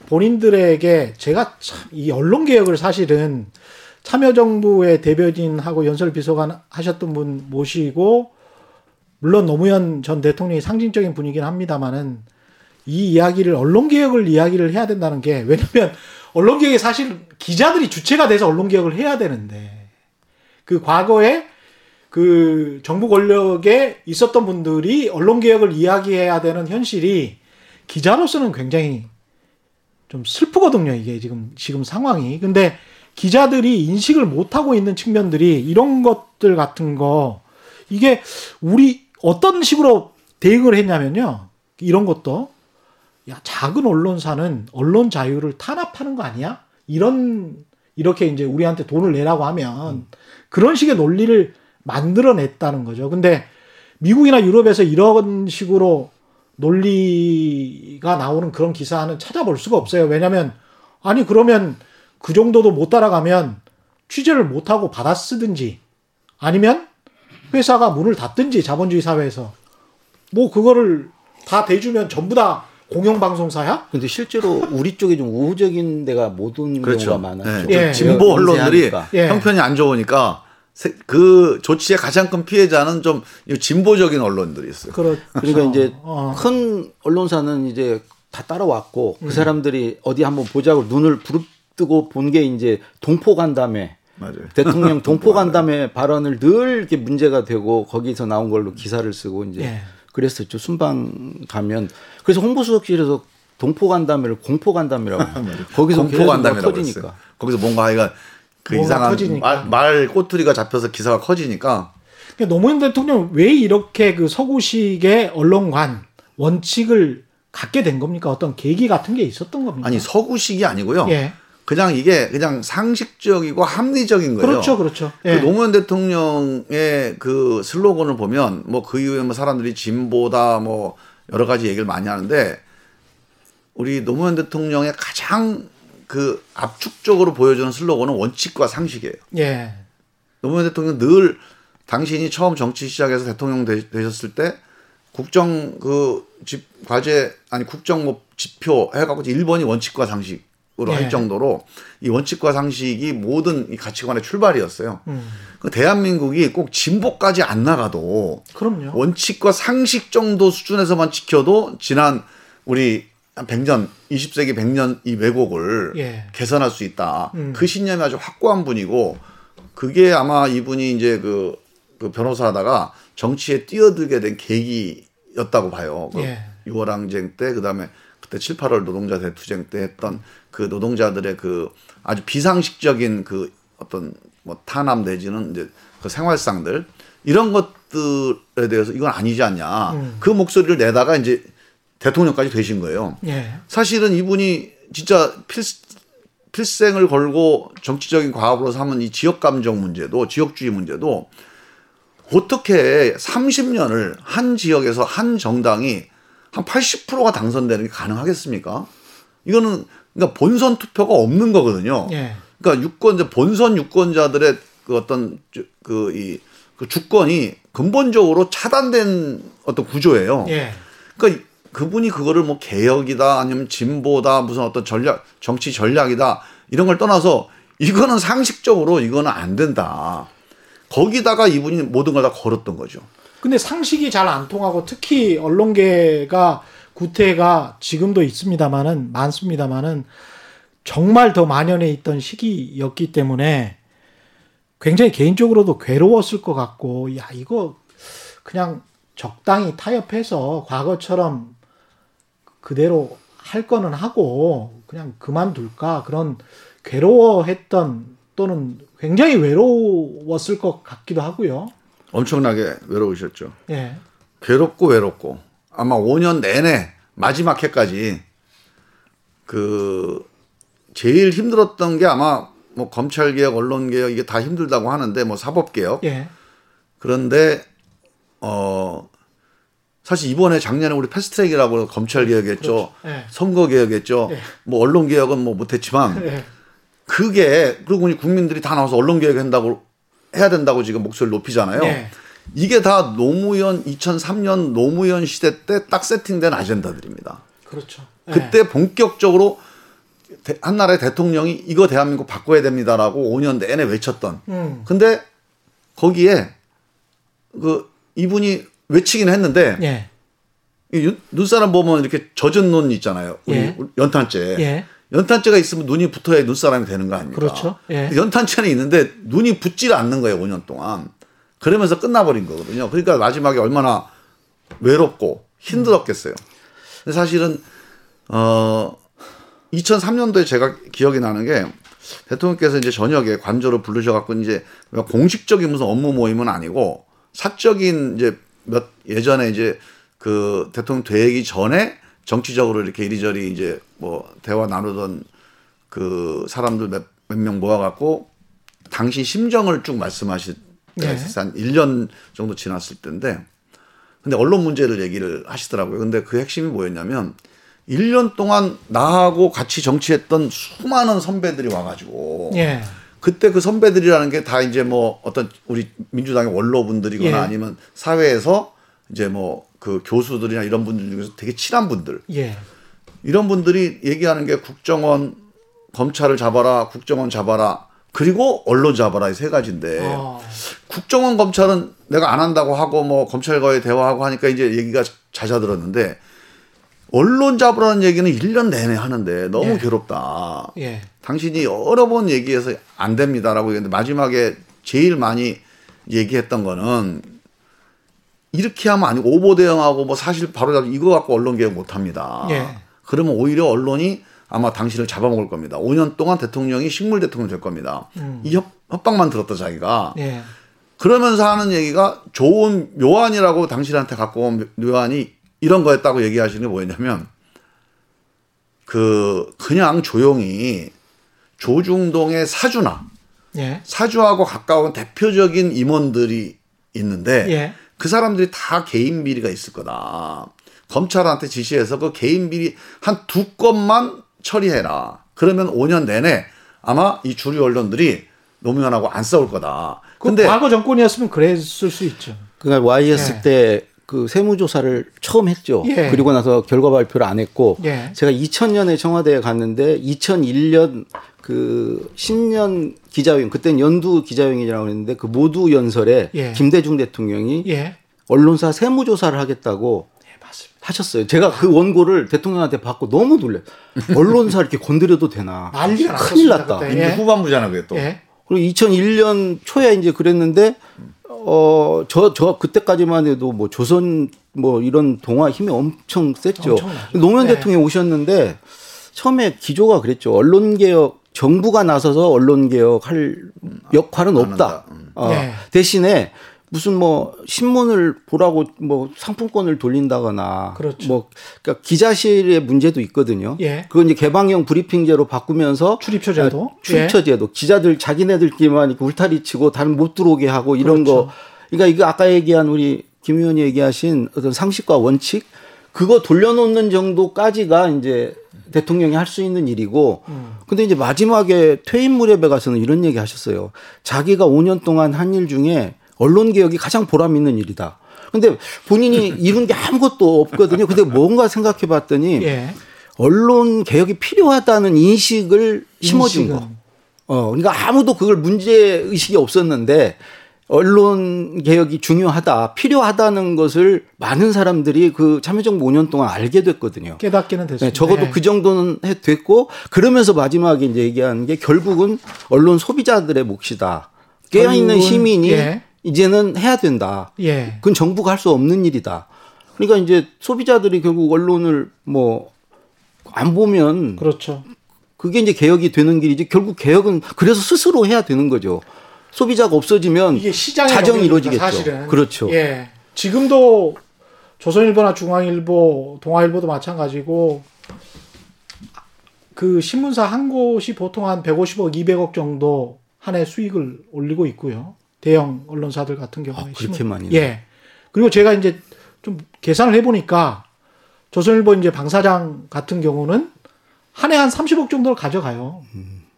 B: 본인들에게 제가 참 이 언론 개혁을 사실은 참여정부의 대변인하고 연설 비서관 하셨던 분 모시고 물론 노무현 전 대통령이 상징적인 분이긴 합니다만은 이 이야기를 언론 개혁을 이야기를 해야 된다는 게 왜냐면 언론 개혁이 사실 기자들이 주체가 돼서 언론 개혁을 해야 되는데 그 과거에 그 정부 권력에 있었던 분들이 언론 개혁을 이야기해야 되는 현실이 기자로서는 굉장히 좀 슬프거든요. 이게 지금 지금 상황이. 근데 기자들이 인식을 못 하고 있는 측면들이 이런 것들 같은 거 이게 우리 어떤 식으로 대응을 했냐면요. 이런 것도 야 작은 언론사는 언론 자유를 탄압하는 거 아니야? 이런 이렇게 이제 우리한테 돈을 내라고 하면 그런 식의 논리를 만들어냈다는 거죠. 근데 미국이나 유럽에서 이런 식으로 논리가 나오는 그런 기사는 찾아볼 수가 없어요. 왜냐면 아니 그러면 그 정도도 못 따라가면 취재를 못 하고 받아 쓰든지 아니면 회사가 문을 닫든지 자본주의 사회에서 뭐 그거를 다 대주면 전부 다 공영방송사야?
D: 근데 실제로 우리 쪽에 좀 우호적인 데가 모든
C: 그렇죠.
D: 경우가 많아요.
C: 네.
B: 예.
C: 진보 언론들이
D: 인쇄하니까.
B: 예.
C: 형편이 안 좋으니까 세- 그 조치의 가장 큰 피해자는 좀 진보적인 언론들이 있어요.
B: 그렇죠.
D: 그러니까 이제
B: 어.
D: 큰 언론사는 이제 다 따라왔고 그 사람들이 어디 한번 보자고 눈을 부릅뜨고 본 게 이제 동포 간담회
C: 맞아요.
D: 대통령 동포 간담회 발언을 늘 이렇게 문제가 되고 거기서 나온 걸로 기사를 쓰고 이제
B: 예.
D: 그랬었죠 순방 가면 그래서 홍보수석실에서 동포 간담회를 공포 간담회라고 거기서
C: 공포
D: 계속
C: 간담이라고
D: 터지니까.
C: 거기서 뭔가 하여간 그 이상한
B: 터지니까.
C: 말, 말 꼬투리가 잡혀서 기사가 커지니까
B: 그러니까 노무현 대통령 왜 이렇게 그 서구식의 언론관 원칙을 갖게 된 겁니까? 어떤 계기 같은 게 있었던 겁니까?
C: 아니 서구식이 아니고요.
B: 예.
C: 그냥 이게 그냥 상식적이고 합리적인 거예요.
B: 그렇죠, 그렇죠.
C: 그
B: 예.
C: 노무현 대통령의 그 슬로건을 보면 뭐 그 이후에 뭐 사람들이 진보다 뭐 여러 가지 얘기를 많이 하는데 우리 노무현 대통령의 가장 그 압축적으로 보여주는 슬로건은 원칙과 상식이에요.
B: 예.
C: 노무현 대통령 늘 당신이 처음 정치 시작해서 대통령 되, 셨을 때 국정 그 집 과제 아니 국정 뭐 지표 해갖고 1번이 원칙과 상식으로
B: 예.
C: 할 정도로 이 원칙과 상식이 모든 이 가치관의 출발이었어요.
B: 음.
C: 그 대한민국이 꼭 진보까지 안 나가도
B: 그럼요.
C: 원칙과 상식 정도 수준에서만 지켜도 지난 우리 한 100년, 20세기 100년 이 왜곡을
B: 예.
C: 개선할 수 있다.
B: 음.
C: 그 신념이 아주 확고한 분이고 그게 아마 이분이 이제 그, 그 변호사하다가 정치에 뛰어들게 된 계기였다고 봐요. 그
B: 예.
C: 6월 항쟁 때 그다음에 그때 7, 8월 노동자 대투쟁 때 했던 그 노동자들의 그 아주 비상식적인 그 어떤 뭐 탄압 내지는 이제 그 생활상들 이런 것들에 대해서 이건 아니지 않냐.
B: 음.
C: 그 목소리를 내다가 이제 대통령까지 되신 거예요.
B: 예.
C: 사실은 이분이 진짜 필, 필생을 걸고 정치적인 과업으로 삼은 이 지역 감정 문제도 지역주의 문제도 어떻게 30년을 한 지역에서 한 정당이 한 80%가 당선되는 게 가능하겠습니까? 이거는 그러니까 본선 투표가 없는 거거든요.
B: 예.
C: 그러니까 유권자 본선 유권자들의 그 어떤 그이 그 주권이 근본적으로 차단된 어떤 구조예요.
B: 예.
C: 그러니까 그분이 그거를 뭐 개혁이다 아니면 진보다 무슨 어떤 전략 정치 전략이다 이런 걸 떠나서 이거는 상식적으로 이거는 안 된다. 거기다가 이분이 모든 걸 다 걸었던 거죠.
B: 근데 상식이 잘 안 통하고 특히 언론계가 구태가 지금도 있습니다만은 많습니다만은 정말 더 만연해 있던 시기였기 때문에 굉장히 개인적으로도 괴로웠을 것 같고 야 이거 그냥 적당히 타협해서 과거처럼 그대로 할 거는 하고 그냥 그만둘까 그런 괴로워했던 또는 굉장히 외로웠을 것 같기도 하고요.
C: 엄청나게 외로우셨죠.
B: 예.
C: 괴롭고 외롭고 아마 5년 내내 마지막 해까지 그 제일 힘들었던 게 아마 뭐 검찰 개혁, 언론 개혁 이게 다 힘들다고 하는데 뭐 사법 개혁
B: 예.
C: 그런데 어 사실 이번에 작년에 우리 패스트트랙이라고 검찰 개혁했죠.
B: 그렇죠. 예.
C: 선거 개혁했죠.
B: 예.
C: 뭐 언론 개혁은 뭐 못했지만
B: 예.
C: 그게 그리고 우리 국민들이 다 나와서 언론 개혁한다고 해야 된다고 지금 목소리를 높이잖아요.
B: 예.
C: 이게 다 노무현 2003년 노무현 시대 때 딱 세팅된 아젠다들입니다.
B: 그렇죠. 예.
C: 그때 본격적으로 대- 한 나라의 대통령이 이거 대한민국 바꿔야 됩니다라고 5년 내내 외쳤던.
B: 음.
C: 근데 거기에 그 이분이 외치긴 했는데
B: 예.
C: 이 윤- 눈사람 보면 이렇게 젖은 눈 있잖아요. 우리
B: 예.
C: 연탄재.
B: 예.
C: 연탄재가 있으면 눈이 붙어야 눈사람이 되는 거 아닙니까?
B: 그렇죠. 예.
C: 연탄재는 있는데 눈이 붙질 않는 거예요. 5년 동안. 그러면서 끝나버린 거거든요. 그러니까 마지막에 얼마나 외롭고 힘들었겠어요. 근데 사실은 어 2003년도에 제가 기억이 나는 게 대통령께서 이제 저녁에 관저로 부르셔갖고 이제 공식적인 무슨 업무 모임은 아니고 사적인 이제 몇 예전에 이제 그 대통령 되기 전에 정치적으로 이렇게 이리저리 이제 뭐 대화 나누던 그 사람들 몇 명 모아갖고 당시 심정을 쭉 말씀하실 때가
B: 네.
C: 있었어요. 한 1년 정도 지났을 때인데 근데 언론 문제를 얘기를 하시더라고요. 근데 그 핵심이 뭐였냐면 1년 동안 나하고 같이 정치했던 수많은 선배들이 와가지고
B: 예.
C: 그때 그 선배들이라는 게 다 이제 뭐 어떤 우리 민주당의 원로분들이거나
B: 예.
C: 아니면 사회에서 이제 뭐 그 교수들이나 이런 분들 중에서 되게 친한 분들
B: 예.
C: 이런 분들이 얘기하는 게 국정원 검찰을 잡아라 국정원 잡아라 그리고 언론 잡아라 이 세 가지인데
B: 어.
C: 국정원 검찰은 내가 안 한다고 하고 뭐 검찰과의 대화하고 하니까 이제 얘기가 잦아들었는데 언론 잡으라는 얘기는 1년 내내 하는데 너무
B: 예.
C: 괴롭다.
B: 예.
C: 당신이 여러 번 얘기해서 안 됩니다라고 얘기했는데 마지막에 제일 많이 얘기했던 거는 이렇게 하면 아니고 오보 대응하고 뭐 사실 바로 잡 이거 갖고 언론 개혁 못 합니다.
B: 예.
C: 그러면 오히려 언론이 아마 당신을 잡아먹을 겁니다. 5년 동안 대통령이 식물 대통령 될 겁니다. 이 협, 협박만 들었다 자기가.
B: 예.
C: 그러면서 하는 얘기가 좋은 묘안이라고 당신한테 갖고 온 묘안이 이런 거였다고 얘기하시는 게 뭐였냐면 그 그냥 조용히 조중동의 사주나
B: 예.
C: 사주하고 가까운 대표적인 임원들이 있는데
B: 예.
C: 그 사람들이 다 개인 비리가 있을 거다. 검찰한테 지시해서 그 개인 비리 한 두 건만 처리해라. 그러면 5년 내내 아마 이 주류 언론들이 노무현하고 안 싸울 거다.
B: 그
C: 근데
B: 과거 정권이었으면 그랬을 수 있죠.
D: 그러니까 YS
B: 예.
D: 때 그 세무조사를 처음 했죠.
B: 예.
D: 그리고 나서 결과 발표를 안 했고
B: 예.
D: 제가 2000년에 청와대에 갔는데 2001년 그 신년 기자회견 그때는 연두 기자회견이라고 했는데 그 모두 연설에
B: 예.
D: 김대중 대통령이
B: 예.
D: 언론사 세무조사를 하겠다고
B: 예, 맞습니다.
D: 하셨어요. 제가 그 원고를 대통령한테 받고 너무 놀래. 언론사 이렇게 건드려도 되나?
B: 난리가
D: 큰일
B: 났다. 예.
C: 후반부잖아 그게 또.
B: 예.
D: 그리고 2001년 초에 이제 그랬는데 어 저 저 그때까지만 해도 뭐 조선 뭐 이런 동아 힘이 엄청 셌죠.
B: 엄청나죠.
D: 노무현
B: 네.
D: 대통령이 오셨는데 처음에 기조가 그랬죠. 언론 개혁 정부가 나서서 언론 개혁 할 역할은
C: 안
D: 없다.
C: 음.
D: 어,
B: 네.
D: 대신에 무슨 뭐 신문을 보라고 뭐 상품권을 돌린다거나
B: 그렇죠.
D: 뭐 그러니까 기자실의 문제도 있거든요.
B: 예.
D: 그거 이제 개방형 브리핑제로 바꾸면서
B: 출입처 제도.
D: 아, 출입처
B: 예.
D: 제도. 기자들 자기네들끼리만 이렇게 울타리 치고 다른 못 들어오게 하고 이런
B: 그렇죠.
D: 거. 그러니까 이거 아까 얘기한 우리 김 의원이 얘기하신 어떤 상식과 원칙 그거 돌려놓는 정도까지가 이제 대통령이 할 수 있는 일이고
B: 음.
D: 근데 이제 마지막에 퇴임 무렵에 가서는 이런 얘기 하셨어요. 자기가 5년 동안 한 일 중에 언론 개혁이 가장 보람 있는 일이다. 근데 본인이 이룬 게 아무것도 없거든요. 근데 뭔가 생각해 봤더니
B: 예.
D: 언론 개혁이 필요하다는 인식을 심어준
B: 인식은.
D: 거. 어, 그러니까 아무도 그걸 문제 의식이 없었는데 언론 개혁이 중요하다, 필요하다는 것을 많은 사람들이 그 참여정부 5년 동안 알게 됐거든요.
B: 깨닫기는 됐습니다.
D: 네, 적어도
B: 예.
D: 그 정도는 해 됐고 그러면서 마지막에 이제 얘기하는 게 결국은 언론 소비자들의 몫이다. 깨어 있는
B: 결국은,
D: 시민이
B: 예.
D: 이제는 해야 된다.
B: 예.
D: 그건 정부가 할 수 없는 일이다. 그러니까 이제 소비자들이 결국 언론을 뭐 안 보면
B: 그렇죠.
D: 그게 이제 개혁이 되는 길이지 결국 개혁은 그래서 스스로 해야 되는 거죠. 소비자가 없어지면 자정이 이루어지겠죠.
B: 사실은.
D: 그렇죠.
B: 예. 지금도 조선일보나 중앙일보, 동아일보도 마찬가지고 그 신문사 한 곳이 보통 한 150억, 200억 정도 한 해 수익을 올리고 있고요. 대형 언론사들 같은 경우에
D: 아, 그렇게
B: 신문-
D: 많이?
B: 예. 그리고 제가 이제 좀 계산을 해보니까 조선일보 이제 방사장 같은 경우는 한 해한 30억 정도를 가져가요.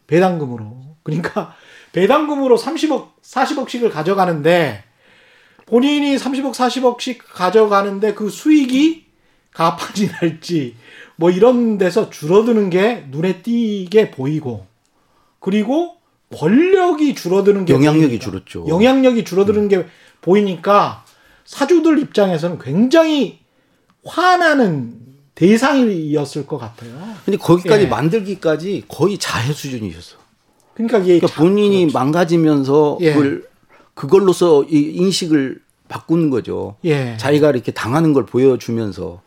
B: 배당금으로. 그러니까 배당금으로 30억, 40억씩을 가져가는데 본인이 30억, 40억씩 가져가는데 그 수익이 가판이 날지 뭐 이런 데서 줄어드는 게 눈에 띄게 보이고 그리고 권력이 줄어드는 게
D: 영향력이
B: 보이니까.
D: 줄었죠.
B: 영향력이 줄어드는 게 보이니까 사주들 입장에서는 굉장히 화나는 대상이었을 것 같아요.
D: 근데 거기까지
B: 예.
D: 만들기까지 거의 자해 수준이셨어.
B: 그러니까 이게
D: 그러니까 본인이 망가지면서
B: 예.
D: 그걸 그걸로서 이 인식을 바꾸는 거죠.
B: 예.
D: 자기가 이렇게 당하는 걸 보여주면서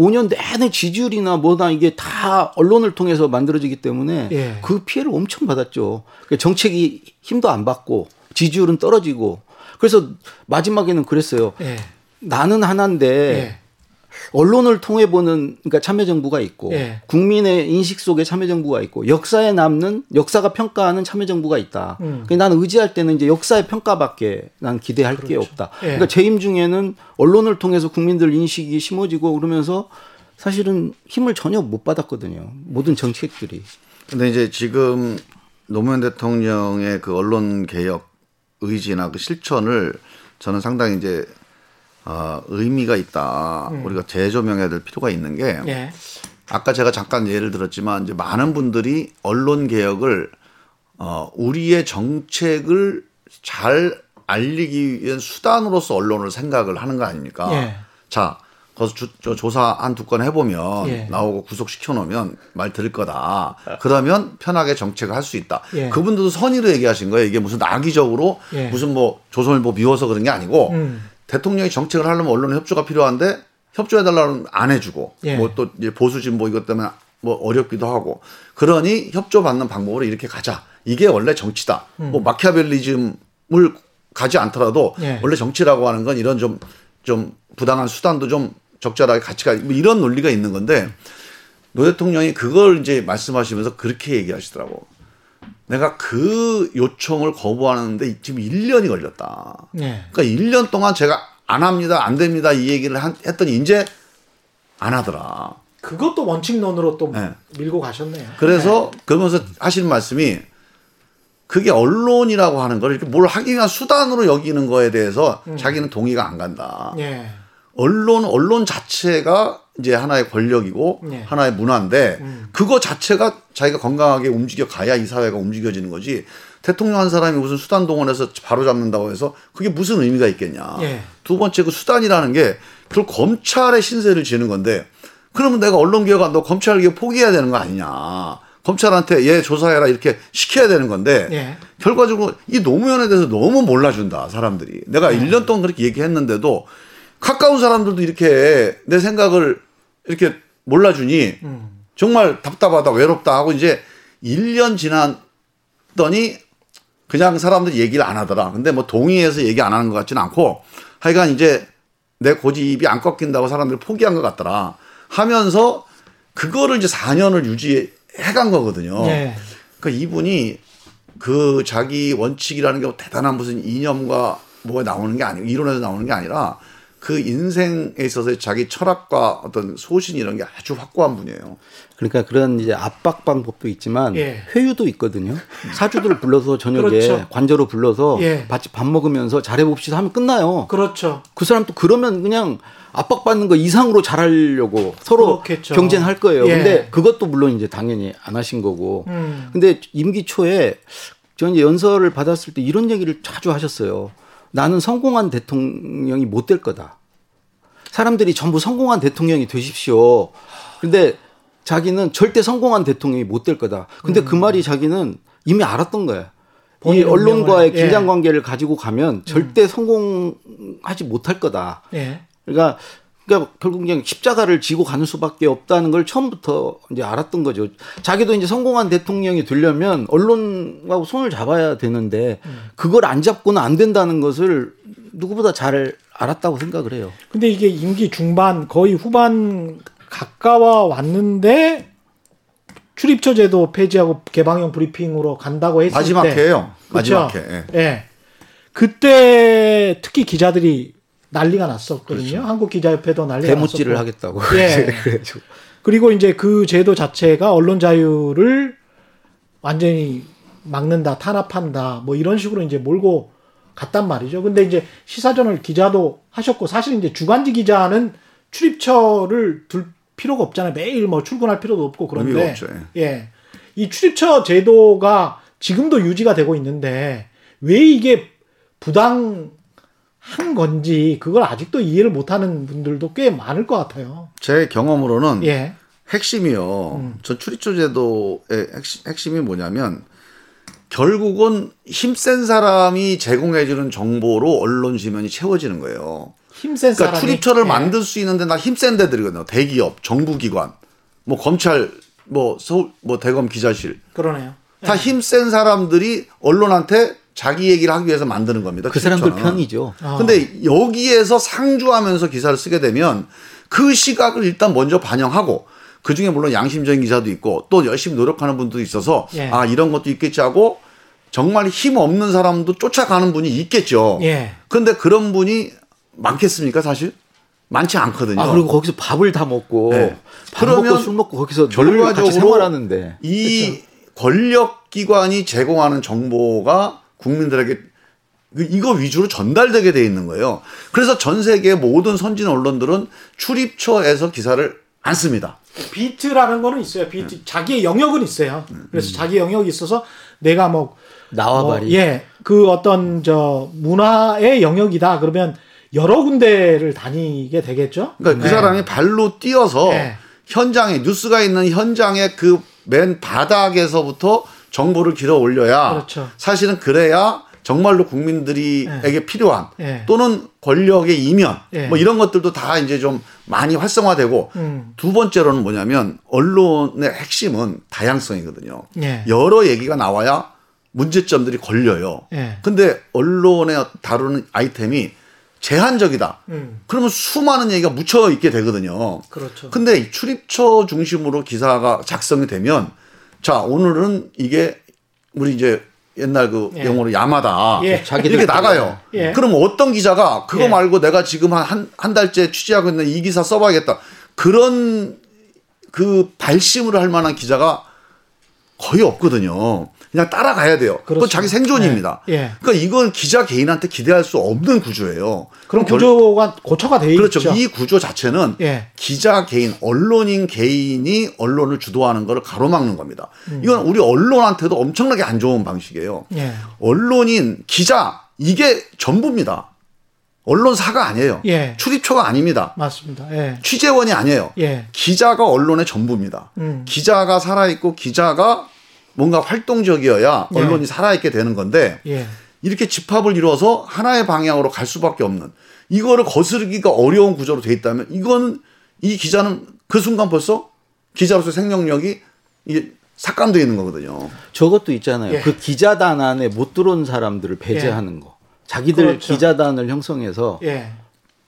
D: 5년 내내 지지율이나 뭐다 이게 다 언론을 통해서 만들어지기 때문에
B: 예.
D: 그 피해를 엄청 받았죠. 그러니까 정책이 힘도 안 받고 지지율은 떨어지고 그래서 마지막에는 그랬어요.
B: 예.
D: 나는 하나인데
B: 예.
D: 언론을 통해 보는 그러니까 참여정부가 있고
B: 예.
D: 국민의 인식 속에 참여정부가 있고 역사에 남는 역사가 평가하는 참여정부가 있다.
B: 음.
D: 그러니까 나는 의지할 때는 이제 역사의 평가밖에 난 기대할 게 없다.
B: 예.
D: 그러니까 재임 중에는 언론을 통해서 국민들 인식이 심어지고 그러면서 사실은 힘을 전혀 못 받았거든요. 모든 정책들이.
C: 근데 이제 지금 노무현 대통령의 그 언론 개혁 의지나 그 실천을 저는 상당히 이제 아, 의미가 있다. 우리가 재조명해야 될 필요가 있는 게
B: 예.
C: 아까 제가 잠깐 예를 들었지만 이제 많은 분들이 언론 개혁을 어 우리의 정책을 잘 알리기 위한 수단으로서 언론을 생각을 하는 거 아닙니까?
B: 예.
C: 자, 거기서 주- 저 조사 한 두 건 해보면
B: 예.
C: 나오고 구속시켜 놓으면 말 들을 거다. 그러면 편하게 정책을 할 수 있다.
B: 예.
C: 그분들도 선의로 얘기하신 거예요. 이게 무슨 악의적으로
B: 예.
C: 무슨 뭐 조선일보 미워서 그런 게 아니고
B: 음.
C: 대통령이 정책을 하려면 언론의 협조가 필요한데 협조해달라는 안 해주고
B: 예.
C: 뭐또 보수진 뭐 이것 때문에 뭐 어렵기도 하고 그러니 협조받는 방법으로 이렇게 가자 이게 원래 정치다 뭐 마키아벨리즘을 가지 않더라도
B: 음. 예.
C: 원래 정치라고 하는 건 이런 좀좀 부당한 수단도 좀 적절하게 가치가 뭐 이런 논리가 있는 건데 노 대통령이 그걸 이제 말씀하시면서 그렇게 얘기하시더라고. 내가 그 요청을 거부하는데 지금 1년이 걸렸다.
B: 예.
C: 그러니까 1년 동안 제가 안 합니다, 안 됩니다 이 얘기를 한- 했더니 이제 안 하더라.
B: 그것도 원칙론으로 또
C: 네.
B: 밀고 가셨네요.
C: 그래서 그러면서 하시는 말씀이 그게 언론이라고 하는 걸 이렇게 뭘 하기 위한 수단으로 여기는 거에 대해서 자기는 동의가 안 간다.
B: 네. 예.
C: 언론 언론 자체가 이제 하나의 권력이고
B: 네.
C: 하나의 문화인데 그거 자체가 자기가 건강하게 움직여 가야 이 사회가 움직여지는 거지. 대통령 한 사람이 무슨 수단 동원해서 바로 잡는다고 해서 그게 무슨 의미가 있겠냐.
B: 예.
C: 두 번째 그 수단이라는 게 그걸 검찰의 신세를 지는 건데 그러면 내가 언론 개혁한다고 검찰 개혁 포기해야 되는 거 아니냐. 검찰한테 얘 조사해라 이렇게 시켜야 되는 건데
B: 예.
C: 결과적으로 이 노무현에 대해서 너무 몰라준다 사람들이. 내가 일 1년 동안 그렇게 얘기했는데도 가까운 사람들도 이렇게 내 생각을 이렇게 몰라주니 정말 답답하다 외롭다 하고 이제 1년 지났더니 그냥 사람들이 얘기를 안 하더라. 근데 뭐 동의해서 얘기 안 하는 것 같지는 않고 하여간 이제 내 고집이 안 꺾인다고 사람들이 포기한 것 같더라. 하면서 그거를 이제 4년을 유지해 간 거거든요.
B: 예.
C: 그러니까 이분이 그 자기 원칙이라는 게 대단한 무슨 이념과 뭐가 나오는 게 아니고 이론에서 나오는 게 아니라 그 인생에 있어서 자기 철학과 어떤 소신 이런 게 아주 확고한 분이에요.
D: 그러니까 그런 이제 압박 방법도 있지만
B: 예.
D: 회유도 있거든요. 사주들을 불러서 저녁에
B: 그렇죠.
D: 관저로 불러서
B: 예.
D: 같이 밥 먹으면서 잘해봅시다 하면 끝나요.
B: 그렇죠.
D: 그 사람 또 그러면 그냥 압박받는 거 이상으로 잘하려고 서로
B: 그렇겠죠.
D: 경쟁할 거예요.
B: 예.
D: 근데 그것도 물론 이제 당연히 안 하신 거고.
B: 음.
D: 근데 임기 초에 저는 이제 연설을 받았을 때 이런 얘기를 자주 하셨어요. 나는 성공한 대통령이 못 될 거다. 사람들이 전부 성공한 대통령이 되십시오. 근데 자기는 절대 성공한 대통령이 못 될 거다. 근데 그 말이 자기는 이미 알았던 거야. 이
B: 음.
D: 언론과의
B: 예.
D: 긴장 관계를 가지고 가면 절대 성공하지 못할 거다.
B: 예.
D: 그러니까 그러니까 결국 그냥 십자가를 지고 가는 수밖에 없다는 걸 처음부터 이제 알았던 거죠. 자기도 이제 성공한 대통령이 되려면 언론하고 손을 잡아야 되는데 그걸 안 잡고는 안 된다는 것을 누구보다 잘 알았다고 생각을 해요.
B: 근데 이게 임기 중반 거의 후반 가까워 왔는데 출입처 제도 폐지하고 개방형 브리핑으로 간다고 했을
C: 마지막
B: 때
C: 회예요.
B: 그쵸?
C: 마지막 회. 예.
B: 예. 그때 특히 기자들이 난리가 났었거든요. 한국 기자협회도 난리가
D: 그렇죠. 대못질을
B: 났었고.
D: 하겠다고.
B: 예.
D: 그래가지고
B: 그리고 이제 그 제도 자체가 언론 자유를 완전히 막는다, 탄압한다, 뭐 이런 식으로 이제 몰고 갔단 말이죠. 근데 이제 시사전을 기자도 하셨고, 사실 이제 주간지 기자는 출입처를 둘 필요가 없잖아요. 매일 뭐 출근할 필요도 없고 그런데
C: 없죠,
B: 예. 이 출입처 제도가 지금도 유지가 되고 있는데 왜 이게 부당 한 건지 그걸 아직도 이해를 못하는 분들도 꽤 많을 것 같아요.
C: 제 경험으로는
B: 예.
C: 핵심이요. 전 출입처 제도의 핵심, 핵심이 뭐냐면 결국은 힘센 사람이 제공해주는 정보로 언론 지면이 채워지는 거예요.
B: 힘센
C: 그러니까
B: 사람이
C: 출입처를
B: 예.
C: 만들 수 있는데 나 힘센 데들이거든요. 대기업, 정부기관, 뭐 검찰, 뭐 서울, 뭐 대검 기자실.
B: 그러네요.
C: 다 힘센 사람들이 언론한테 자기 얘기를 하기 위해서 만드는 겁니다.
D: 그 사람들. 편이죠.
B: 아.
C: 근데 여기에서 상주하면서 기사를 쓰게 되면 그 시각을 일단 먼저 반영하고 그 중에 물론 양심적인 기사도 있고 또 열심히 노력하는 분도 있어서
B: 예.
C: 아 이런 것도 있겠지 하고 정말 힘 없는 사람도 쫓아가는 분이 있겠죠.
B: 예.
C: 근데 그런 분이 많겠습니까 사실? 많지 않거든요.
D: 아 그리고 거기서 밥을 다 먹고
C: 네.
D: 밥
C: 그러면
D: 먹고 술 먹고 거기서 늘 같이
C: 결과적으로
D: 생활하는데
C: 이 권력 기관이 제공하는 정보가 국민들에게 그 이거 위주로 전달되게 돼 있는 거예요. 그래서 전 세계 모든 선진 언론들은 출입처에서 기사를 안 씁니다.
B: beat라는 거는 있어요. 비트 자기의 영역은 있어요. 그래서 자기 영역이 있어서 내가 뭐
D: 나와바리.
B: 뭐, 예, 그 어떤 저 문화의 영역이다. 그러면 여러 군데를 다니게 되겠죠.
C: 그러니까 그
B: 네.
C: 사람이 발로 뛰어서
B: 네.
C: 현장에 뉴스가 있는 현장의 그 맨 바닥에서부터 정보를 길어 올려야
B: 그렇죠.
C: 사실은 그래야 정말로 국민들이에게 필요한
B: 네.
C: 또는 권력의 이면
B: 네.
C: 뭐 이런 것들도 다 이제 좀 많이 활성화되고
B: 음.
C: 두 번째로는 뭐냐면 언론의 핵심은 다양성이거든요.
B: 예.
C: 여러 얘기가 나와야 문제점들이 걸려요.
B: 예.
C: 근데 언론에 다루는 아이템이 제한적이다.
B: 음.
C: 그러면 수많은 얘기가 묻혀 있게 되거든요.
B: 그렇죠.
C: 근데 이 출입처 중심으로 기사가 작성이 되면 자 오늘은 이게 우리 이제 옛날 그
B: 예.
C: 영어로 야마다
B: 예.
C: 이렇게 나가요.
B: 예.
C: 그럼 어떤 기자가 그거
B: 예.
C: 말고 내가 지금 한한 한 달째 취재하고 있는 이 기사 써봐야겠다. 그런 그 발심을 할 만한 기자가 거의 없거든요. 그냥 따라가야 돼요. 또
B: 그렇죠.
C: 자기 생존입니다.
B: 예. 예.
C: 그러니까 이건 기자 개인한테 기대할 수 없는 구조예요.
B: 그런
C: 결-
B: 구조가 고쳐가 돼
C: 그렇죠.
B: 있죠.
C: 이 구조 자체는
B: 예.
C: 기자 개인, 언론인 개인이 언론을 주도하는 것을 가로막는 겁니다.
B: 음.
C: 이건 우리 언론한테도 엄청나게 안 좋은 방식이에요.
B: 예.
C: 언론인, 기자 이게 전부입니다. 언론사가 아니에요.
B: 예.
C: 출입처가 아닙니다.
B: 맞습니다. 예.
C: 취재원이 아니에요.
B: 예.
C: 기자가 언론의 전부입니다.
B: 음.
C: 기자가 살아있고 기자가 뭔가 활동적이어야
B: 예.
C: 언론이 살아있게 되는 건데
B: 예.
C: 이렇게 집합을 이루어서 하나의 방향으로 갈 수밖에 없는 이거를 거스르기가 어려운 구조로 돼 있다면 이거는 이 기자는 그 순간 벌써 기자로서 생명력이 이게 삭감되어 있는 거거든요.
D: 저것도 있잖아요.
B: 예.
D: 그 기자단 안에 못 들어온 사람들을 배제하는 거. 자기들
B: 그렇죠.
D: 기자단을 형성해서
B: 예.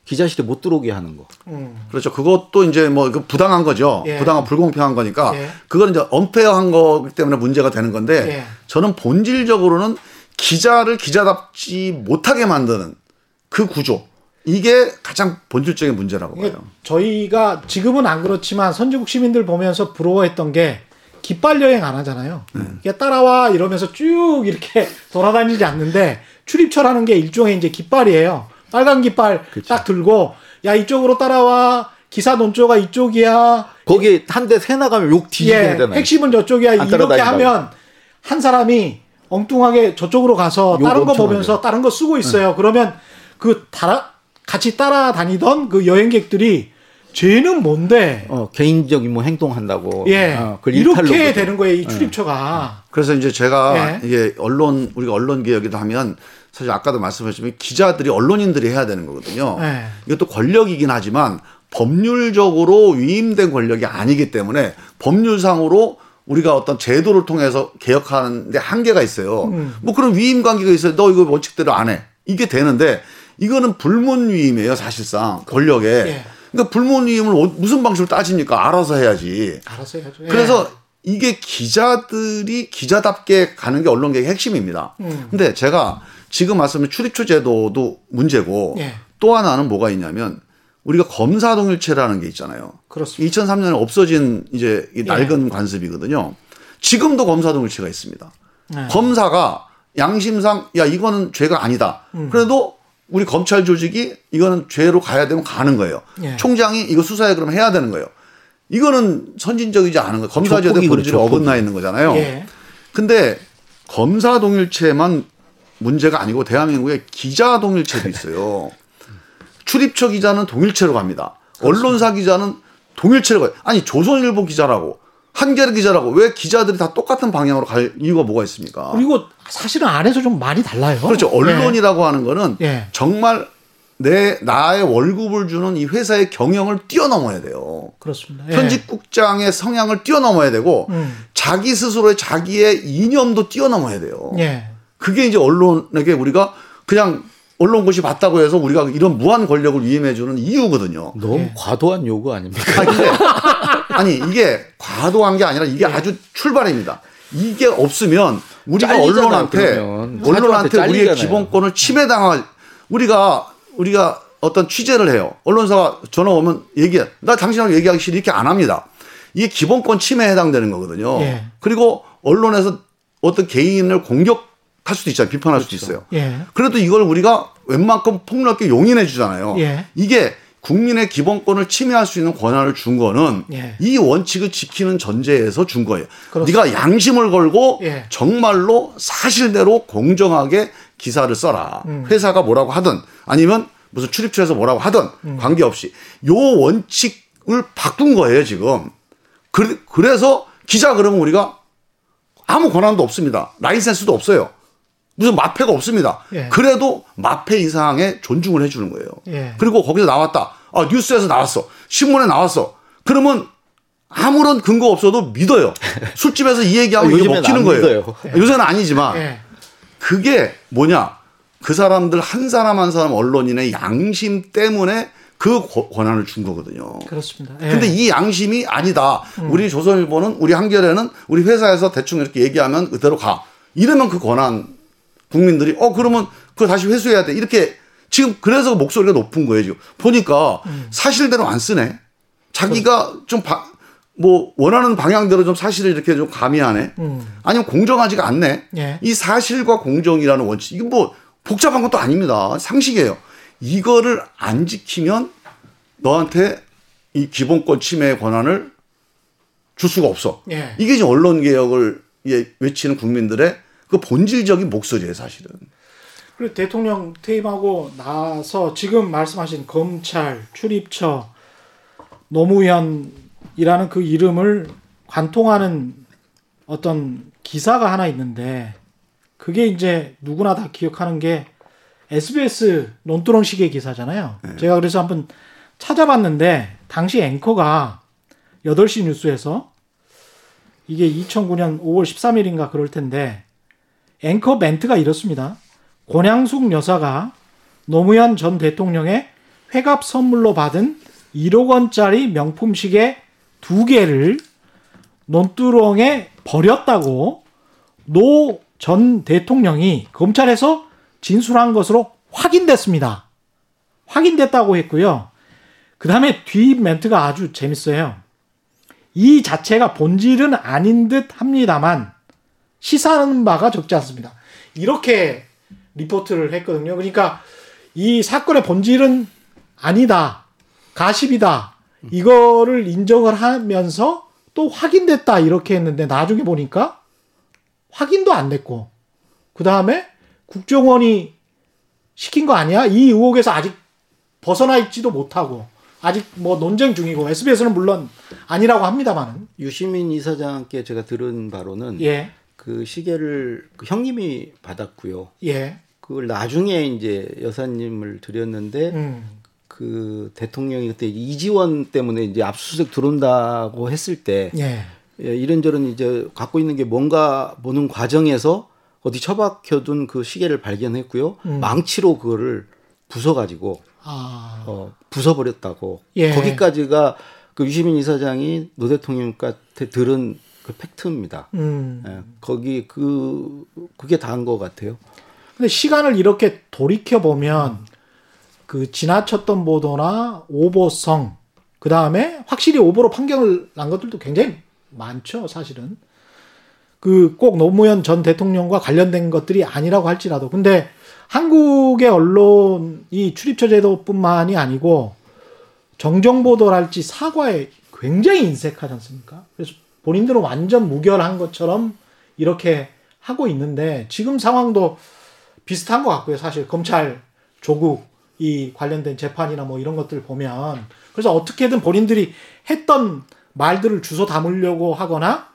D: 기자실에 못 들어오게 하는 거.
B: 음.
C: 그렇죠. 그것도 이제 뭐그 부당한 거죠.
B: 예.
C: 부당한 불공평한 거니까
B: 예.
C: 그건 이제 언페어한 거기 때문에 문제가 되는 건데
B: 예.
C: 저는 본질적으로는 기자를 기자답지 못하게 만드는 그 구조 이게 가장 본질적인 문제라고
B: 이게
C: 봐요.
B: 저희가 지금은 안 그렇지만 선진국 시민들 보면서 부러워했던 게 깃발 여행 안 하잖아요.
C: 네.
B: 그냥 따라와 이러면서 쭉 이렇게 돌아다니지 않는데 출입처라는 게 일종의 이제 깃발이에요. 빨간 깃발 딱 들고 야 이쪽으로 따라와 기사 논조가 이쪽이야.
D: 거기 한 대 새 나가면 욕 뒤지게
B: 예,
D: 하잖아요.
B: 핵심은 저쪽이야.
D: 안
B: 이렇게
D: 따라다닌다고.
B: 하면 한 사람이 엉뚱하게 저쪽으로 가서
D: 욕
B: 다른 거 보면서
D: 하죠.
B: 다른 거 쓰고 있어요. 그러면 그 따라 같이 따라다니던 그 여행객들이 쟤는 뭔데?
D: 어, 개인적인 뭐 행동한다고.
B: 예,
D: 어,
B: 이렇게. 되는 거예요. 이 출입처가.
C: 그래서 이제 제가
B: 예.
C: 이게 언론 우리가 언론 개혁이다 하면 사실 아까도 말씀하셨지만 기자들이 언론인들이 해야 되는 거거든요.
B: 예.
C: 이것도 권력이긴 하지만 법률적으로 위임된 권력이 아니기 때문에 법률상으로 우리가 어떤 제도를 통해서 개혁하는데 한계가 있어요.
B: 음.
C: 뭐 그런 위임 관계가 있어요. 너 이거 원칙대로 안 해. 이게 되는데 이거는 불문 위임이에요, 사실상 권력에.
B: 예.
C: 그러니까 불문 위임을 어- 무슨 방식으로 따집니까? 알아서 해야지.
B: 알아서 해야죠. 예.
C: 그래서 이게 기자들이 기자답게 가는 게 언론 개혁의 핵심입니다.
B: 음.
C: 근데 제가 지금 말씀드린 출입처 제도도 문제고
B: 예.
C: 또 하나는 뭐가 있냐면 우리가 검사 동일체라는 게 있잖아요.
B: 그렇습니다.
C: 2003년에 없어진 이제 이
B: 예.
C: 낡은 관습이거든요. 지금도 검사 동일체가 있습니다.
B: 네.
C: 검사가 양심상 야 이거는 죄가 아니다.
B: 음.
C: 그래도 우리 검찰 조직이 이거는 죄로 가야 되면 가는 거예요.
B: 예.
C: 총장이 이거 수사해 그러면 해야 되는 거예요. 이거는 선진적이지 않은 거. 검사제도의
D: 조폭이
C: 본질이
D: 그렇죠,
C: 어긋나 있는 거잖아요.
B: 예.
C: 근데 검사 동일체만 문제가 아니고 대한민국에 기자 동일체도 있어요. 출입처 기자는 동일체로 갑니다. 언론사 기자는 동일체로 가요. 아니 조선일보 기자라고 한겨레 기자라고 왜 기자들이 다 똑같은 방향으로 갈 이유가 뭐가 있습니까?
B: 그리고 사실은 안에서 좀 많이 달라요.
C: 그렇죠. 언론이라고 하는 거는
B: 예.
C: 정말 내 나의 월급을 주는 이 회사의 경영을 뛰어넘어야 돼요.
B: 그렇습니다. 예.
C: 편집국장의 성향을 뛰어넘어야 되고
B: 음.
C: 자기 스스로의 자기의 이념도 뛰어넘어야 돼요.
B: 예.
C: 그게 이제 언론에게 우리가 그냥 언론고시 봤다고 해서 우리가 이런 무한 권력을 위임해 주는 이유거든요.
D: 너무
B: 예.
D: 과도한 요구 아닙니까?
C: 아니, 근데 아니 이게 과도한 게 아니라 이게 아주 출발입니다. 이게 없으면 우리가 언론한테
D: 그러면.
C: 언론한테 우리의. 기본권을 침해당할 우리가 우리가 어떤 취재를 해요. 언론사가 전화 오면 얘기해. 나 당신하고 얘기하기 싫어 이렇게 안 합니다. 이게 기본권 침해에 해당되는 거거든요.
B: 예.
C: 그리고 언론에서 어떤 개인을 공격 할 수도 있잖아요. 비판할 수도 있어요.
B: 예.
C: 그래도 이걸 우리가 웬만큼 폭넓게 용인해 주잖아요.
B: 예.
C: 이게 국민의 기본권을 침해할 수 있는 권한을 준 거는
B: 예.
C: 이 원칙을 지키는 전제에서 준 거예요.
B: 그렇습니다.
C: 네가 양심을 걸고
B: 예.
C: 정말로 사실대로 공정하게 기사를 써라.
B: 음.
C: 회사가 뭐라고 하든 아니면 무슨 출입처에서 뭐라고 하든
B: 음.
C: 관계없이 요 원칙을 바꾼 거예요, 지금. 그, 그래서 기자 그러면 우리가 아무 권한도 없습니다. 라이센스도 없어요. 무슨 마패가 없습니다.
B: 예.
C: 그래도 마패 이상의 존중을 해주는 거예요.
B: 예.
C: 그리고 거기서 나왔다. 아, 뉴스에서 나왔어. 신문에 나왔어. 그러면 아무런 근거 없어도 믿어요. 술집에서 이 얘기하면
D: 아,
C: 이게 먹히는
D: 안
C: 거예요.
D: 믿어요.
C: 요새는 아니지만
B: 예.
C: 그게 뭐냐? 그 사람들 한 사람 한 사람 언론인의 양심 때문에 그 고- 권한을 준 거거든요.
B: 그렇습니다. 예.
C: 근데 이 양심이 아니다.
B: 음.
C: 우리 조선일보는 우리 한겨레는 우리 회사에서 대충 이렇게 얘기하면 그대로 가. 이러면 그 권한 국민들이 어 그러면 그거 다시 회수해야 돼. 이렇게 지금 그래서 목소리가 높은 거예요 지금 보니까
B: 음.
C: 사실대로 안 쓰네. 자기가 좀뭐 원하는 방향대로 좀 사실을 이렇게 좀 가미하네.
B: 음.
C: 아니면 공정하지가 않네.
B: 예.
C: 이 사실과 공정이라는 원칙 이게 뭐 복잡한 것도 아닙니다. 상식이에요. 이거를 안 지키면 너한테 이 기본권 침해의 권한을 줄 수가 없어.
B: 예.
C: 이게 이제 언론 개혁을 예, 외치는 국민들의 그 본질적인 목소리예요, 사실은.
B: 그리고 대통령 퇴임하고 나서 지금 말씀하신 검찰, 출입처, 노무현이라는 그 이름을 관통하는 어떤 기사가 하나 있는데 그게 이제 누구나 다 기억하는 게 SBS 논두렁식의 기사잖아요. 제가 그래서 한번 찾아봤는데 당시 앵커가 8시 뉴스에서 이게 2009년 5월 13일인가 그럴 텐데 앵커 멘트가 이렇습니다. 권양숙 여사가 노무현 전 대통령의 회갑 선물로 받은 1억 원짜리 명품 시계 두 개를 논두렁에 버렸다고 노 전 대통령이 검찰에서 진술한 것으로 확인됐습니다. 확인됐다고 했고요. 그 다음에 뒤 멘트가 아주 재밌어요. 이 자체가 본질은 아닌 듯 합니다만 시사하는 바가 적지 않습니다. 이렇게 리포트를 했거든요. 그러니까 이 사건의 본질은 아니다. 가십이다. 이거를 인정을 하면서 또 확인됐다. 이렇게 했는데 나중에 보니까 확인도 안 됐고 그 다음에 국정원이 시킨 거 아니야? 이 의혹에서 아직 벗어나 있지도 못하고 아직 뭐 논쟁 중이고 SBS는 물론 아니라고 합니다만은
D: 유시민 이사장께 제가 들은 바로는
B: 예,
D: 그 시계를 그 형님이 받았고요.
B: 예,
D: 그걸 나중에 이제 여사님을 드렸는데
B: 음,
D: 그 대통령이 그때 이지원 때문에 이제 압수수색 들어온다고 했을 때
B: 예,
D: 예, 이런저런 이제 갖고 있는 게 뭔가 보는 과정에서 어디 처박혀둔 그 시계를 발견했고요.
B: 음.
D: 망치로 그거를 부숴가지고
B: 아,
D: 어, 부숴버렸다고.
B: 예.
D: 거기까지가 그 유시민 이사장이 노 대통령한테 들은 그 팩트입니다.
B: 음.
D: 예, 거기 그 그게 다인 것 같아요.
B: 근데 시간을 이렇게 돌이켜 보면 그 지나쳤던 보도나 오보성 그 다음에 확실히 오보로 판결을 난 것들도 굉장히 많죠, 사실은. 그 꼭 노무현 전 대통령과 관련된 것들이 아니라고 할지라도. 근데 한국의 언론이 출입처 제도뿐만이 아니고 정정 보도랄지 사과에 굉장히 인색하지 않습니까? 그래서 본인들은 완전 무결한 것처럼 이렇게 하고 있는데 지금 상황도 비슷한 것 같고요. 사실 검찰 조국 이 관련된 재판이나 뭐 이런 것들 보면 그래서 어떻게든 본인들이 했던 말들을 주워 담으려고 하거나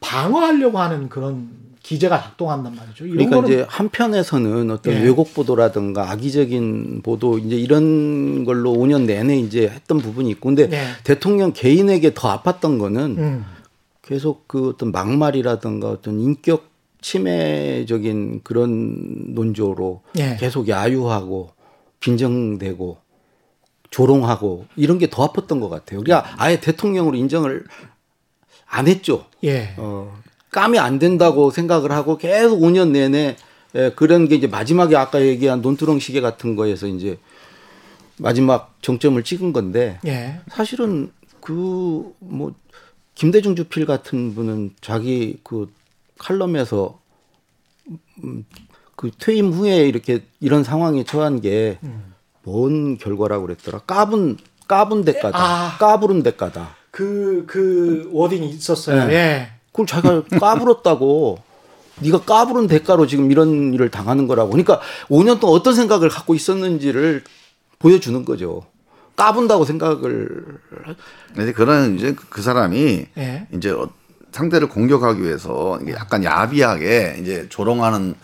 B: 방어하려고 하는 그런 기제가 작동한단 말이죠. 이런
D: 그러니까 이제 한편에서는 어떤
B: 예.
D: 왜곡 보도라든가 악의적인 보도 이제 이런 걸로 5년 내내 이제 했던 부분이 있고 근데
B: 네.
D: 대통령 개인에게 더 아팠던 거는
B: 음,
D: 계속 그 어떤 막말이라든가 어떤 인격 침해적인 그런 논조로
B: 예.
D: 계속 야유하고 빈정대고 조롱하고 이런 게 더 아팠던 것 같아요. 그러니까 아예 대통령으로 인정을 안 했죠.
B: 예.
D: 어, 까면 안 된다고 생각을 하고 계속 5년 내내 예, 그런 게 이제 마지막에 아까 얘기한 논두렁 시계 같은 거에서 이제 마지막 정점을 찍은 건데
B: 예.
D: 사실은 그 뭐 김대중 주필 같은 분은 자기 그 칼럼에서 음, 그 퇴임 후에 이렇게 이런 상황에 처한 게뭔 결과라고 그랬더라 까분 까분 대가다
B: 아.
D: 까부른 대가다
B: 그, 그 워딩이 있었어요.
D: 네.
B: 예.
D: 그걸 자기가 까불었다고 네가 까부른 대가로 지금 이런 일을 당하는 거라고 그러니까 5년 동안 어떤 생각을 갖고 있었는지를 보여주는 거죠 까분다고 생각을
C: 근데 그런 이제 그 사람이
B: 예.
C: 이제 어- 상대를 공격하기 위해서 약간 야비하게 이제 조롱하는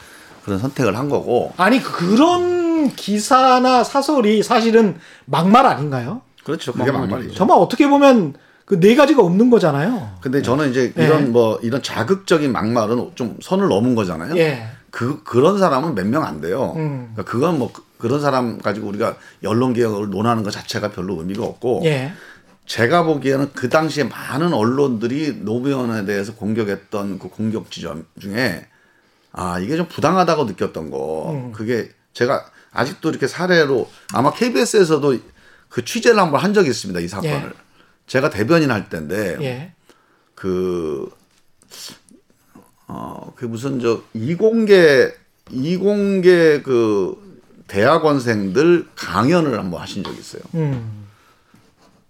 C: 그런 선택을 한 거고.
B: 아니, 그런 기사나 사설이 사실은 막말 아닌가요?
C: 그렇죠. 그게 막말이죠.
B: 정말 어떻게 보면 그 네 가지가 없는 거잖아요.
C: 근데 저는 이제
B: 네.
C: 이런 뭐 이런 자극적인 막말은 좀 선을 넘은 거잖아요.
B: 예.
C: 그 그런 사람은 몇 명 안 돼요.
B: 음.
C: 그러니까 그건 뭐 그- 그런 사람 가지고 우리가 언론 개혁을 논하는 것 자체가 별로 의미가 없고
B: 예.
C: 제가 보기에는 그 당시에 많은 언론들이 노무현에 대해서 공격했던 그 공격 지점 중에 아 이게 좀 부당하다고 느꼈던 거
B: 음.
C: 그게 제가 아직도 이렇게 사례로 아마 KBS에서도 그 취재를 한 번 한 적이 있습니다 이 사건을
B: 예.
C: 제가 대변인 할 때인데
B: 예.
C: 그, 어, 그 무슨 저 이공계, 이공계 그 대학원생들 강연을 한번 하신 적이 있어요.
B: 음.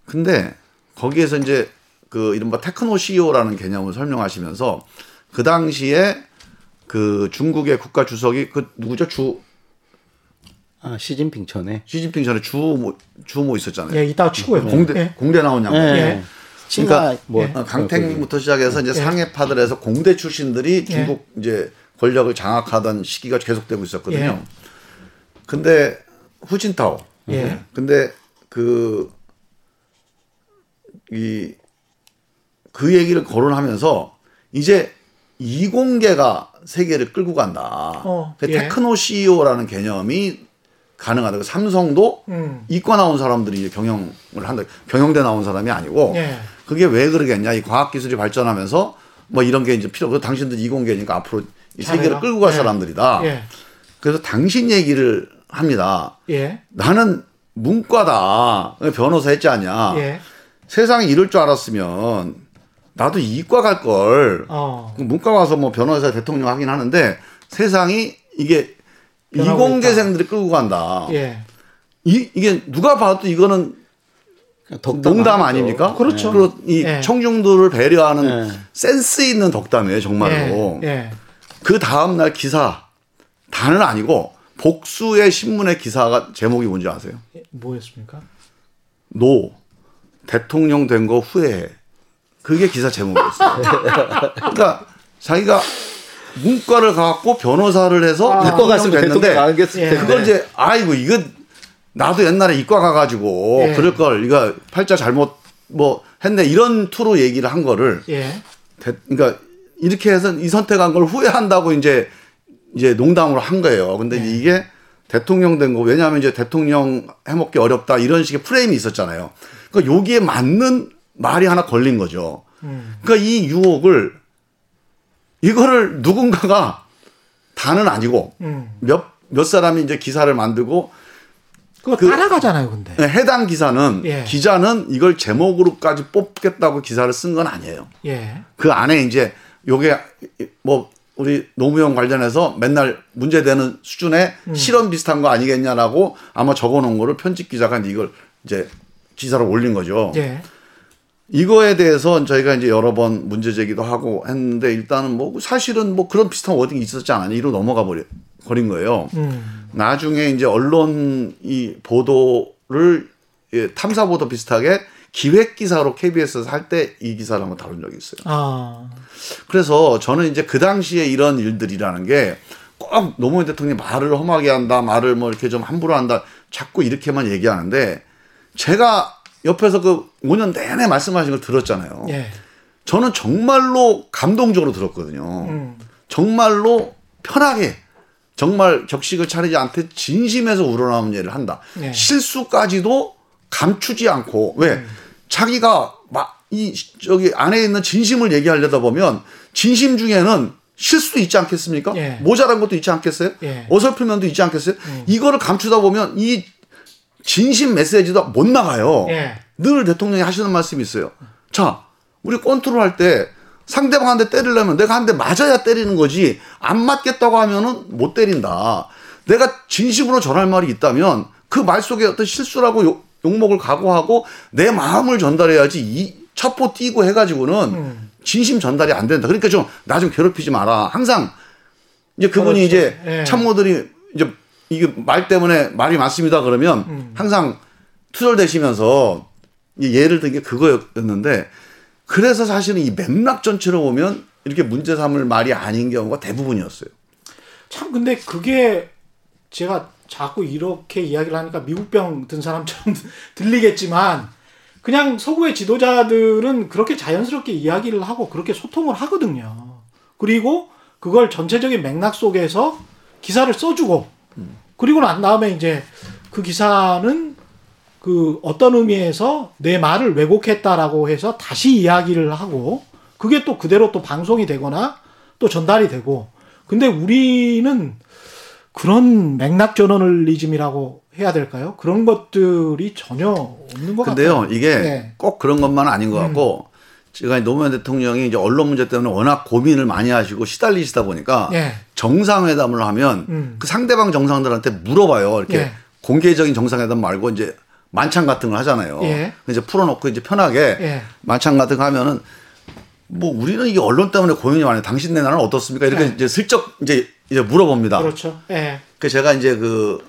C: 근데 거기에서 이제 그 이른바 테크노 CEO라는 개념을 설명하시면서 그 당시에 그 중국의 국가 주석이 그 누구죠? 주,
D: 아, 시진핑 전에
C: 시진핑 전에 주, 뭐, 주뭐 있었잖아요.
B: 예, 이따가 치고요.
C: 공대,
B: 예.
C: 공대 나온 양반.
B: 예.
D: 그러니까 뭐
B: 예.
C: 어, 강택민부터 시작해서 이제 상해파들 해서 공대 출신들이 중국 이제 권력을 장악하던 시기가 계속되고 있었거든요.
B: 예.
C: 근데 후진타오.
B: 예.
C: 근데 그, 이, 그 얘기를 거론하면서 이제 이공계가 세계를 끌고 간다.
B: 어,
C: 그
B: 예.
C: 테크노 CEO라는 개념이 가능하다. 그 삼성도
B: 음.
C: 이과 나온 사람들이 이제 경영을 한다. 경영대 나온 사람이 아니고
B: 예.
C: 그게 왜 그러겠냐. 이 과학 기술이 발전하면서 뭐 이런 게 이제 필요 없고 당신들 이공계니까 앞으로 이 세계를. 끌고 갈
B: 예.
C: 사람들이다.
B: 예.
C: 그래서 당신 얘기를 합니다.
B: 예.
C: 나는 문과다. 변호사 했지 않냐.
B: 예.
C: 세상에 이럴 줄 알았으면 나도 이과 갈 걸.
B: 어.
C: 그 문과 가서 뭐 변호사 대통령 하긴 하는데 세상이 이게 이공계생들이 끌고 간다.
B: 예.
C: 이, 이게 누가 봐도 이거는
D: 덕담
C: 농담. 아닙니까?
B: 그렇죠.
C: 그리고 이
B: 예.
C: 청중들을 배려하는
D: 예.
C: 센스 있는 덕담이에요, 정말로.
B: 예. 예.
C: 그 다음날 기사, 다는 아니고 복수의 신문의 기사가 제목이 뭔지 아세요?
B: 뭐였습니까?
C: 노 대통령 된 거 후회해. 그게 기사 제목이었어요. 그러니까 자기가 문과를 가고 변호사를 해서
B: 아,
C: 대통령
D: 갔으면
C: 됐는데
D: 대통령 안 됐을
B: 예.
C: 그걸 이제 아이고 이거 나도 옛날에 이과 가가지고
B: 예.
C: 그럴 걸 이거 팔자 잘못 뭐 했네 이런 투로 얘기를 한 거를
B: 예.
C: 대- 그러니까 이렇게 해서 이 선택한 걸 후회한다고 이제 이제 농담으로 한 거예요. 근데
B: 네.
C: 이게 대통령 된 거 왜냐하면 이제 대통령 해먹기 어렵다 이런 식의 프레임이 있었잖아요. 그러니까 여기에 맞는 말이 하나 걸린 거죠.
B: 음.
C: 그러니까 이 유혹을 이거를 누군가가 다는 아니고
B: 음.
C: 몇, 몇 사람이 이제 기사를 만들고
B: 그거
C: 그-
B: 따라가잖아요, 근데.
C: 해당 기사는
B: 예.
C: 기자는 이걸 제목으로까지 뽑겠다고 기사를 쓴 건 아니에요.
B: 예.
C: 그 안에 이제 요게 뭐 우리 노무현 관련해서 맨날 문제되는 수준의
B: 음.
C: 실험 비슷한 거 아니겠냐라고 아마 적어 놓은 거를 편집 기자가 이걸 이제 기사로 올린 거죠.
B: 예.
C: 이거에 대해서 저희가 이제 여러 번 문제 제기도 하고 했는데 일단은 뭐 사실은 뭐 그런 비슷한 워딩이 있었지 않았냐 이로 넘어가 버려 버린 거예요.
B: 음.
C: 나중에 이제 언론 이 보도를 예, 탐사 보도 비슷하게 기획 기사로 KBS에서 할 때 이 기사를 한번 다룬 적이 있어요.
B: 아.
C: 그래서 저는 이제 그 당시에 이런 일들이라는 게 꼭 노무현 대통령이 말을 험하게 한다, 말을 뭐 이렇게 좀 함부로 한다, 자꾸 이렇게만 얘기하는데 제가 옆에서 그 5년 내내 말씀하신 걸 들었잖아요.
B: 예.
C: 저는 정말로 감동적으로 들었거든요.
B: 음.
C: 정말로 편하게 정말 격식을 차리지 않되 진심에서 우러나오는 일을 한다.
B: 네.
C: 실수까지도 감추지 않고 왜 자기가 막 이 저기 안에 있는 진심을 얘기하려다 보면 진심 중에는 실수도 있지 않겠습니까?
B: 예.
C: 모자란 것도 있지 않겠어요?
B: 예.
C: 어설픈 면도 있지 않겠어요? 이거를 감추다 보면 이 진심 메시지도 못 나가요.
B: 예.
C: 늘 대통령이 하시는 말씀이 있어요. 자, 우리 컨트롤 할 때 상대방 한대 때리려면 내가 한 대 맞아야 때리는 거지 안 맞겠다고 하면은 못 때린다. 내가 진심으로 전할 말이 있다면 그 말 속에 어떤 실수라고 욕, 욕먹을 각오하고 내 마음을 전달해야지 이 차포 띄고 해가지고는 진심 전달이 안 된다. 그러니까 좀 나 좀 괴롭히지 마라. 항상 이제 그분이
B: 그렇죠.
C: 이제
B: 예.
C: 참모들이 이제 이게 말 때문에 말이 많습니다 그러면
B: 음.
C: 항상 투덜대시면서 이 예를 든 게 그거였는데 그래서 사실은 이 맥락 전체로 보면 이렇게 문제 삼을 말이 아닌 경우가 대부분이었어요.
B: 참 근데 그게 제가 자꾸 이렇게 이야기를 하니까 미국병 든 사람처럼 들리겠지만 그냥 서구의 지도자들은 그렇게 자연스럽게 이야기를 하고 그렇게 소통을 하거든요. 그리고 그걸 전체적인 맥락 속에서 기사를 써주고 그리고 난 다음에 이제 그 기사는 그 어떤 의미에서 내 말을 왜곡했다라고 해서 다시 이야기를 하고 그게 또 그대로 또 방송이 되거나 또 전달이 되고 근데 우리는 그런 맥락 저널리즘이라고 해야 될까요? 그런 것들이 전혀 없는 것
C: 근데요,
B: 같아요.
C: 이게
B: 네.
C: 꼭 그런 것만은 아닌 것 같고 제가 노무현 대통령이 이제 언론 문제 때문에 워낙 고민을 많이 하시고 시달리시다 보니까
B: 예.
C: 정상회담을 하면
B: 음.
C: 그 상대방 정상들한테 물어봐요. 이렇게
B: 예.
C: 공개적인 정상회담 말고 이제 만찬 같은 걸 하잖아요.
B: 예.
C: 이제 풀어놓고 이제 편하게
B: 예.
C: 만찬 같은 거 하면은 뭐 우리는 이게 언론 때문에 고민이 많아요. 당신네 나라는 어떻습니까? 이렇게
B: 네.
C: 이제 슬쩍 이제 이제 물어봅니다.
B: 그렇죠. 예.
C: 그 제가 이제 그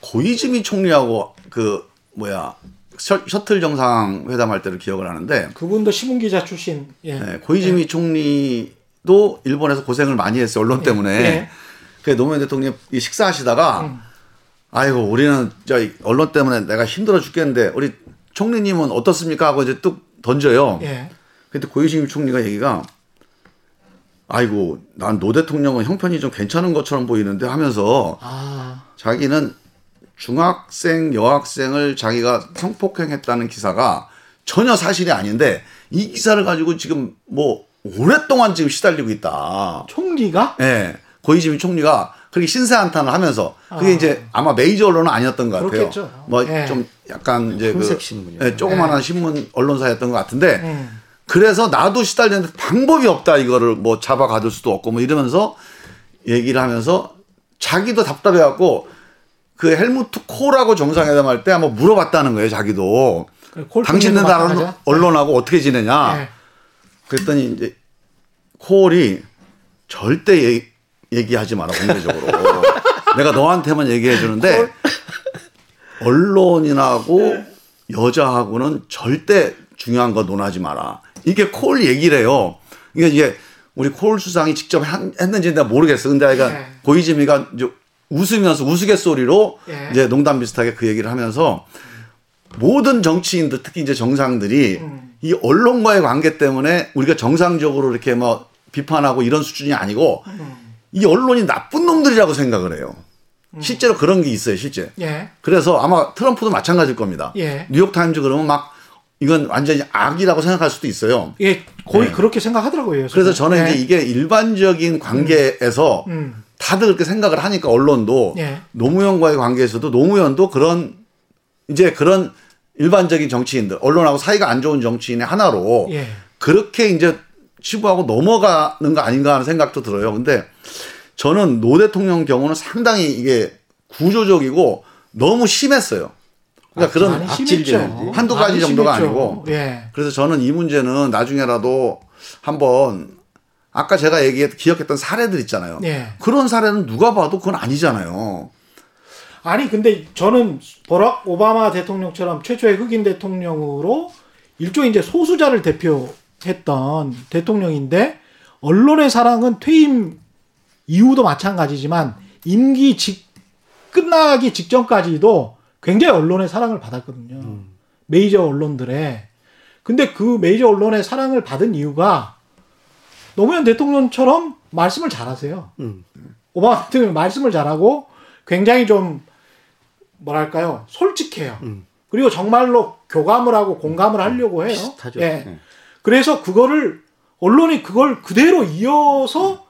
C: 고이즈미 총리하고 그 뭐야 셔, 셔틀 정상 회담할 때를 기억을 하는데
B: 그분도 신문 기자 출신. 예.
C: 네, 고이즈미 총리도 일본에서 고생을 많이 했어요 언론 때문에.
B: 예.
C: 그 노무현 대통령 이 식사하시다가 아이고 우리는 저 언론 때문에 내가 힘들어 죽겠는데 우리 총리님은 어떻습니까 하고 이제 뚝 던져요.
B: 예.
C: 근데 고이즈미 총리가 얘기가 아이고 난 노 대통령은 형편이 좀 괜찮은 것처럼 보이는데 하면서
B: 아.
C: 자기는 중학생 여학생을 자기가 성폭행했다는 기사가 전혀 사실이 아닌데 이 기사를 가지고 지금 뭐 오랫동안 지금 시달리고 있다.
B: 총리가?
C: 예. 고이즈미 총리가 그렇게 신세 한탄을 하면서 그게
B: 아.
C: 이제 아마 메이저 언론은 아니었던 것 같아요.
B: 그렇겠죠.
C: 뭐
B: 예.
C: 좀 약간 이제 그
D: 신문이요.
C: 예, 조그마한 신문 언론사였던 것 같은데
B: 음.
C: 그래서 나도 시달리는데 방법이 없다. 이거를 뭐 잡아 가둘 수도 없고 뭐 이러면서 얘기를 하면서 자기도 답답해갖고 그 헬무트 콜하고 정상회담 할 때 한번 물어봤다는 거예요 자기도.
B: 콜
C: 당신네
B: 마찬가지야?
C: 언론하고 어떻게 지내냐?
B: 예.
C: 그랬더니 이제 콜이 절대 얘기, 얘기하지 마라 공개적으로. 내가 너한테만 얘기해 주는데 언론인하고 여자하고는 절대 중요한 거 논하지 마라 이게 콜 얘기를 해요 이게 이게 우리 콜 수상이 직접 한- 했는지 내가 모르겠어 근데 아이가
B: 네.
C: 고이즈미가 이제 웃으면서 우스갯소리로
B: 예.
C: 이제 농담 비슷하게 그 얘기를 하면서 모든 정치인들 특히 이제 정상들이
B: 음.
C: 이 언론과의 관계 때문에 우리가 정상적으로 이렇게 뭐 비판하고 이런 수준이 아니고
B: 음.
C: 이 언론이 나쁜 놈들이라고 생각을 해요. 실제로 그런 게 있어요, 실제.
B: 예.
C: 그래서 아마 트럼프도 마찬가지일 겁니다.
B: 예.
C: 뉴욕 타임즈 그러면 막 이건 완전히 악이라고 생각할 수도 있어요.
B: 예, 거의
C: 네.
B: 그렇게 생각하더라고요.
C: 그래서 저는
B: 예.
C: 이제 이게 일반적인 관계에서
B: 음.
C: 다들 그렇게 생각을 하니까 언론도
B: 예.
C: 노무현과의 관계에서도 노무현도 그런 이제 그런 일반적인 정치인들 언론하고 사이가 안 좋은 정치인의 하나로
B: 예.
C: 그렇게 이제 치부하고 넘어가는 거 아닌가 하는 생각도 들어요. 근데 저는 노 대통령 경우는 상당히 이게 구조적이고 너무 심했어요. 그러니까 그런.
B: 심했죠.
C: 한두 가지 정도가. 아니고.
B: 예.
C: 그래서 저는 이 문제는 나중에라도 한번 아까 제가 얘기했 기억했던 사례들 있잖아요.
B: 예.
C: 그런 사례는 누가 봐도 그건 아니잖아요.
B: 아니 근데 저는 버락 오바마 대통령처럼 최초의 흑인 대통령으로 일종의 이제 소수자를 대표했던 대통령인데 언론의 사랑은 퇴임 이후도 마찬가지지만 임기 직 끝나기 직전까지도 굉장히 언론의 사랑을 받았거든요. 메이저 언론들의. 근데 그 메이저 언론의 사랑을 받은 이유가 노무현 대통령처럼 말씀을 잘하세요.
D: 음.
B: 오바마 대통령 말씀을 잘하고 굉장히 좀 뭐랄까요 솔직해요.
D: 음.
B: 그리고 정말로 교감을 하고 공감을 하려고 해요.
D: 비슷하죠.
B: 예.
D: 네.
B: 그래서 그거를 언론이 그걸 그대로 이어서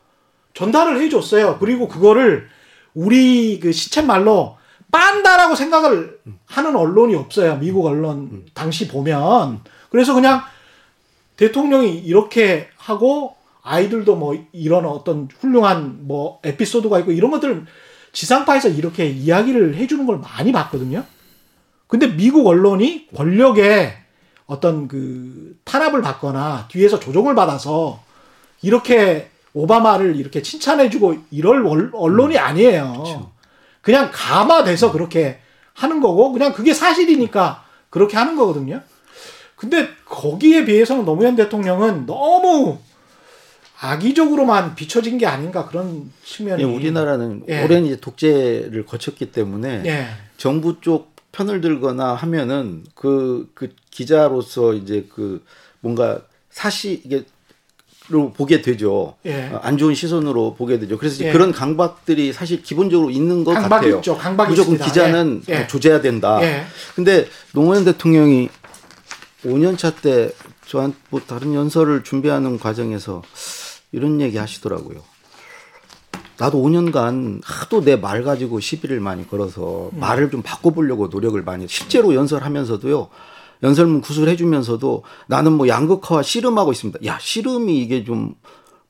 B: 전달을 해줬어요. 그리고 그거를 우리 그 시쳇말로 빤다라고 생각을 하는 언론이 없어요. 미국 언론 당시 보면 그래서 그냥 대통령이 이렇게 하고 아이들도 뭐 이런 어떤 훌륭한 뭐 에피소드가 있고 이런 것들 지상파에서 이렇게 이야기를 해주는 걸 많이 봤거든요. 근데 미국 언론이 권력에 어떤 그 탄압을 받거나 뒤에서 조종을 받아서 이렇게 오바마를 이렇게 칭찬해주고 이럴 월- 언론이 아니에요. 그 냥 감화돼서 그렇게 하는 거고 그냥 그게 사실이니까 그렇게 하는 거거든요. 근데 거기에 비해서는 노무현 대통령은 너무 악의적으로만 비춰진 게 아닌가 그런 측면이
D: 예, 우리나라는
B: 예.
D: 오랜 이제 독재를 거쳤기 때문에
B: 예.
D: 정부 쪽 편을 들거나 하면은 그, 그 기자로서 이제 그 뭔가 사시 이게 로 보게 되죠.
B: 예.
D: 어, 안 좋은 시선으로 보게 되죠. 그래서
B: 예.
D: 그런 강박들이 사실 기본적으로 있는 것
B: 강박이
D: 같아요.
B: 있죠. 강박이
D: 무조건
B: 있습니다.
D: 기자는
B: 예. 예.
D: 조져야 된다.
B: 예.
D: 근데 노무현 대통령이 5년 차 때 저한테 뭐 다른 연설을 준비하는 과정에서 이런 얘기 하시더라고요. 나도 5년간 하도 내 말 가지고 시비를 많이 걸어서 말을 좀 바꿔보려고 노력을 많이 했 실제로 연설하면서도요. 연설문 구술해 주면서도 나는 뭐 양극화와 씨름하고 있습니다. 야, 씨름이 이게 좀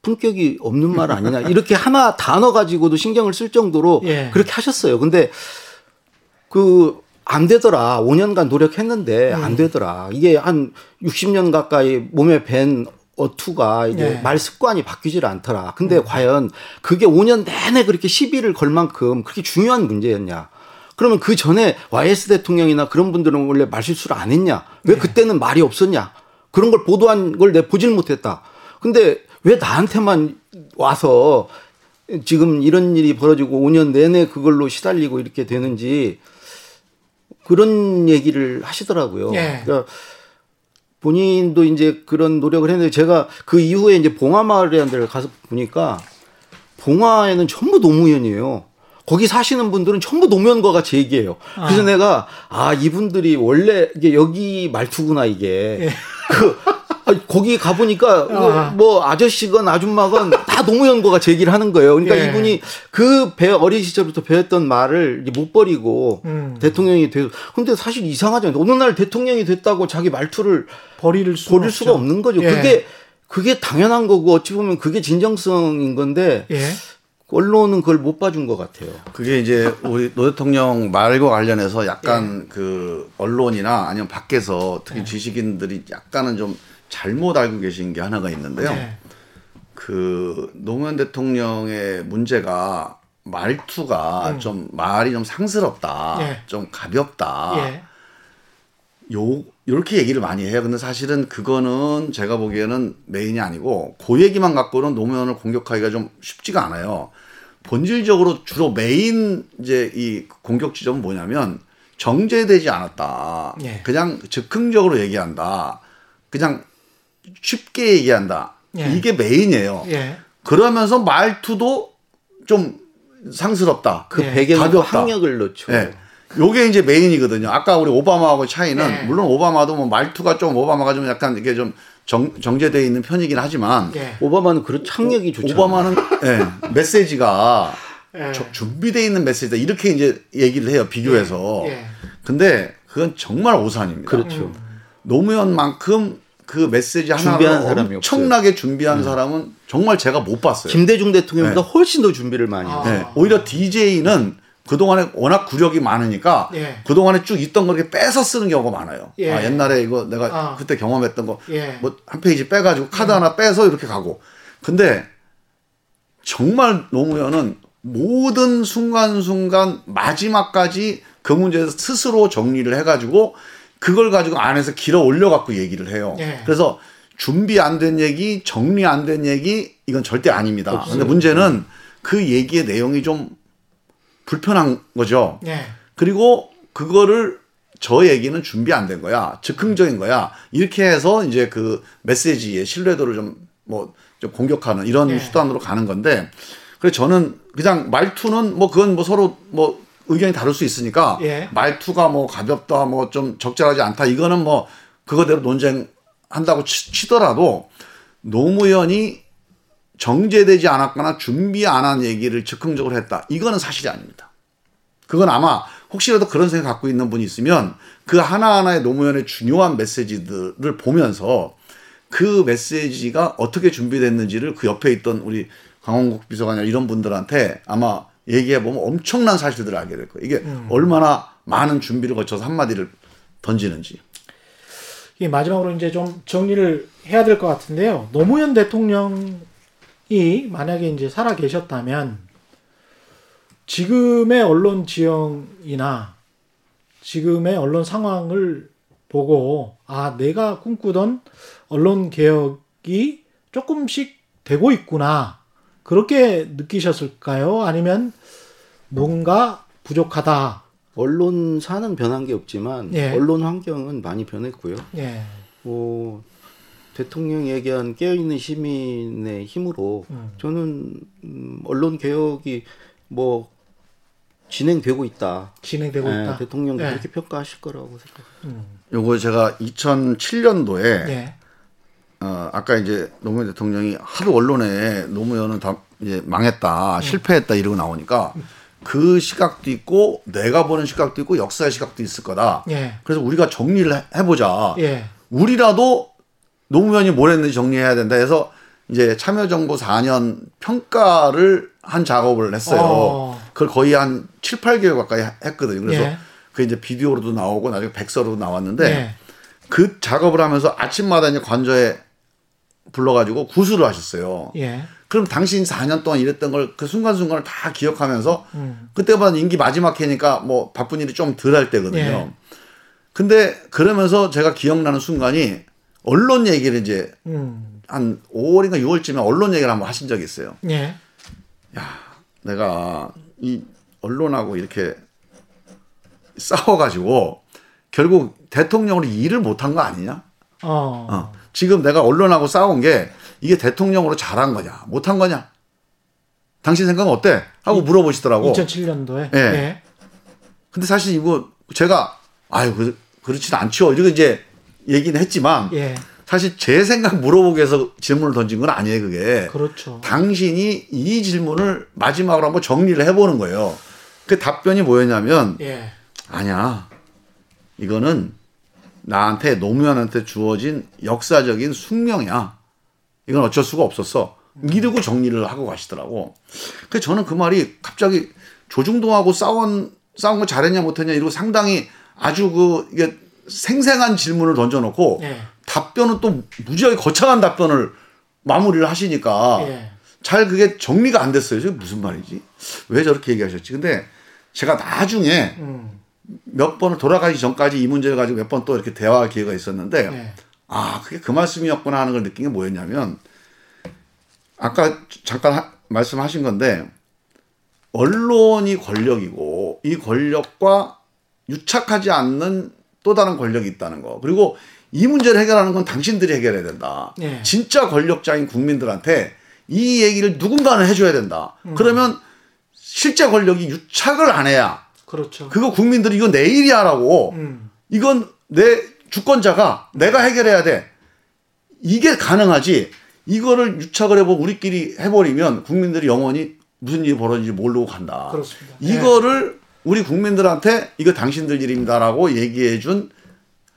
D: 품격이 없는 말 아니냐. 이렇게 하나 단어 가지고도 신경을 쓸 정도로
B: 예.
D: 그렇게 하셨어요. 근데 그 안 되더라. 5년간 노력했는데
B: 음.
D: 안 되더라. 이게 한 60년 가까이 몸에 밴 어투가 이제
B: 네.
D: 말 습관이 바뀌질 않더라.
B: 음.
D: 근데 과연 그게 5년 내내 그렇게 시비를 걸 만큼 그렇게 중요한 문제였냐? 그러면 그 전에 YS 대통령이나 그런 분들은 원래 말 실수를 안 했냐? 왜
B: 네.
D: 그때는 말이 없었냐? 그런 걸 보도한 걸 내 보질 못했다. 근데 왜 나한테만 와서 지금 이런 일이 벌어지고 5년 내내 그걸로 시달리고 이렇게 되는지 그런 얘기를 하시더라고요.
B: 예.
D: 그러니까 본인도 이제 그런 노력을 했는데 제가 그 이후에 이제 봉화마을이라는 데를 가서 보니까 봉화에는 전부 노무현이에요. 거기 사시는 분들은 전부 노무현과 같이 얘기해요. 그래서 내가 아 이분들이 원래 이게 여기 말투구나 이게 그 아, 거기 가보니까 뭐,
B: 아.
D: 뭐 아저씨건 아줌마건 다 노무현과 같이 얘기를 하는 거예요. 그러니까
B: 예.
D: 이분이 그 배 어린 시절부터 배웠던 말을 못 버리고
B: 음.
D: 대통령이 돼서 근데 사실 이상하잖아요. 어느 날 대통령이 됐다고 자기 말투를
B: 버릴 수
D: 버릴 수가 없는 거죠.
B: 예.
D: 그게 그게 당연한 거고 어찌 보면 그게 진정성인 건데
B: 예.
D: 언론은 그걸 못 봐준 것 같아요.
C: 그게 이제 우리 노 대통령 말과 관련해서
B: 예.
C: 약간 그 언론이나 아니면 밖에서 특히 지식인들이 약간은 좀 잘못 알고 계신 게 하나가 있는데요.
B: 예.
C: 그 노무현 대통령의 문제가 말투가 좀 말이 좀 상스럽다,
B: 음. 예.
C: 좀 가볍다.
B: 예.
C: 요 이렇게 얘기를 많이 해요. 근데 사실은 그거는 제가 보기에는 메인이 아니고 그 얘기만 갖고는 노무현을 공격하기가 좀 쉽지가 않아요. 본질적으로 주로 메인 이제 이 공격 지점은 뭐냐면 정제되지 않았다.
B: 예.
C: 그냥 즉흥적으로 얘기한다. 그냥 쉽게 얘기한다.
B: 예.
C: 이게 메인이에요.
B: 예.
C: 그러면서 말투도 좀 상스럽다.
D: 그
B: 예.
D: 배경에
C: 가볍다.
D: 학력을 넣죠.
C: 예. 요게 이제 메인이거든요. 아까 우리 오바마하고 차이는
B: 네.
C: 물론 오바마도 뭐 말투가 좀 오바마가 좀 약간 이게 좀 정, 정제되어 있는 편이긴 하지만
B: 예.
D: 오바마는 그런 학력이 좋죠.
C: 오바마는 예, 메시지가
B: 예.
C: 저- 준비되어 있는 메시지다 이렇게 이제 얘기를 해요 비교해서.
B: 예.
C: 근데 그건 정말 오산입니다.
D: 그렇죠.
C: 노무현만큼 그 메시지
D: 준비한
C: 하나를
D: 사람이
C: 엄청나게 준비한 사람은 정말 제가 못 봤어요.
D: 김대중 대통령보다
C: 네.
D: 훨씬 더 준비를 많이
B: 아.
D: 해요.
C: 네, 오히려 DJ는 그동안에 워낙 구력이 많으니까
B: 예.
C: 그동안에 쭉 있던 걸 이렇게 빼서 쓰는 경우가 많아요.
B: 예.
C: 아, 옛날에 이거 내가
B: 아.
C: 그때 경험했던 거뭐
B: 예.
C: 한 페이지 빼가지고 카드 하나 빼서 이렇게 가고. 근데 정말 노무현은 모든 순간순간 마지막까지 그 문제에서 스스로 정리를 해가지고 그걸 가지고 안에서 길어 올려갖고 얘기를 해요.
B: 예.
C: 그래서 준비 안 된 얘기, 정리 안 된 얘기 이건 절대 아닙니다. 근데 문제는 그 얘기의 내용이 좀 불편한 거죠.
B: 예.
C: 그리고 그거를 저 얘기는 준비 안 된 거야. 즉흥적인 거야. 이렇게 해서 이제 그 메시지의 신뢰도를 좀 뭐 좀 공격하는 이런
B: 예.
C: 수단으로 가는 건데 그래서 저는 그냥 말투는 뭐 그건 뭐 서로 뭐 의견이 다를 수 있으니까
B: 예.
C: 말투가 뭐 가볍다 뭐 좀 적절하지 않다 이거는 뭐 그거대로 논쟁한다고 치, 치더라도 노무현이 정제되지 않았거나 준비 안 한 얘기를 즉흥적으로 했다. 이거는 사실이 아닙니다. 그건 아마 혹시라도 그런 생각 갖고 있는 분이 있으면 그 하나하나의 노무현의 중요한 메시지들을 보면서 그 메시지가 어떻게 준비됐는지를 그 옆에 있던 우리 강원국 비서관이나 이런 분들한테 아마 얘기해 보면 엄청난 사실들을 알게 될 거예요. 이게 얼마나 많은 준비를 거쳐서 한마디를 던지는지.
B: 이 마지막으로 이제 좀 정리를 해야 될 것 같은데요. 노무현 대통령 이 만약에 이제 살아 계셨다면 지금의 언론 지형이나 지금의 언론 상황을 보고 아 내가 꿈꾸던 언론 개혁이 조금씩 되고 있구나 그렇게 느끼셨을까요? 아니면 뭔가 부족하다.
D: 언론사는 변한 게 없지만
B: 예.
D: 언론 환경은 많이 변했고요.
B: 예.
D: 뭐 대통령이 얘기한 깨어있는 시민의 힘으로
B: 음.
D: 저는 음, 언론 개혁이 뭐 진행되고 있다.
B: 진행되고
D: 예,
B: 있다.
D: 대통령도
B: 예.
D: 그렇게 평가하실 거라고 생각합니다.
C: 요거 제가 2007년도에
B: 예.
C: 어, 아까 이제 노무현 대통령이 하도 언론에 노무현은 다 이제 망했다, 실패했다 이러고 나오니까 그 시각도 있고 내가 보는 시각도 있고 역사의 시각도 있을 거다.
B: 예.
C: 그래서 우리가 정리를 해- 해보자.
B: 예.
C: 우리라도 노무현이 뭘 했는지 정리해야 된다 해서 이제 참여정부 4년 평가를 한 작업을 했어요.
B: 어.
C: 그걸 거의 한 7, 8개월 가까이 했거든요. 그래서
B: 예.
C: 그 이제 비디오로도 나오고 나중에 백서로도 나왔는데
B: 예.
C: 그 작업을 하면서 아침마다 이제 관저에 불러가지고 구술을 하셨어요.
B: 예.
C: 그럼 당신 4년 동안 일했던 걸 그 순간순간을 다 기억하면서
B: 음.
C: 그때보다 임기 마지막 해니까 뭐 바쁜 일이 좀 덜 할 때거든요.
B: 예.
C: 근데 그러면서 제가 기억나는 순간이 언론 얘기를 이제
B: 음.
C: 한 5월인가 6월쯤에 언론 얘기를 한번 하신 적이 있어요.
B: 예.
C: 내가 이 언론하고 이렇게 싸워가지고 결국 대통령으로 일을 못한 거 아니냐?
B: 어.
C: 어. 지금 내가 언론하고 싸운 게 이게 대통령으로 잘한 거냐, 못한 거냐? 당신 생각은 어때? 하고 물어보시더라고.
B: 2007년도에.
C: 예.
B: 예.
C: 근데 사실 이거 제가 아유 그, 그렇진 않죠. 이렇게 이제 얘기는 했지만
B: 예.
C: 사실 제 생각 물어보기 위해서 질문을 던진 건 아니에요. 그게
B: 그렇죠.
C: 당신이 이 질문을 마지막으로 한번 정리를 해보는 거예요. 그 답변이 뭐였냐면
B: 예.
C: 아니야. 이거는 나한테 노무현한테 주어진 역사적인 숙명이야. 이건 어쩔 수가 없었어. 이러고 정리를 하고 가시더라고. 그 저는 그 말이 갑자기 조중동하고 싸운 싸운 거 잘했냐 못했냐 이러고 상당히 아주 그 이게 생생한 질문을 던져놓고
B: 예.
C: 답변은 또 무지하게 거창한 답변을 마무리를 하시니까
B: 예.
C: 잘 그게 정리가 안 됐어요. 이게 무슨 말이지? 왜 저렇게 얘기하셨지? 근데 제가 나중에
B: 음.
C: 몇 번을 돌아가기 전까지 이 문제를 가지고 몇 번 또 이렇게 대화할 기회가 있었는데
B: 예.
C: 아 그게 그 말씀이었구나 하는 걸 느낀 게 뭐였냐면 아까 잠깐 하- 말씀하신 건데 언론이 권력이고 이 권력과 유착하지 않는 또 다른 권력이 있다는 거 그리고 이 문제를 해결하는 건 당신들이 해결해야 된다.
B: 예.
C: 진짜 권력자인 국민들한테 이 얘기를 누군가는 해줘야 된다.
B: 음.
C: 그러면 실제 권력이 유착을 안 해야
B: 그렇죠.
C: 그거 국민들이 이거 내 일이야라고
B: 음.
C: 이건 내 주권자가 내가 해결해야 돼. 이게 가능하지. 이거를 유착을 해보고 우리끼리 해버리면 국민들이 영원히 무슨 일이 벌어진지 모르고 간다.
B: 그렇습니다.
C: 이거를 우리 국민들한테 이거 당신들 일입니다라고 얘기해 준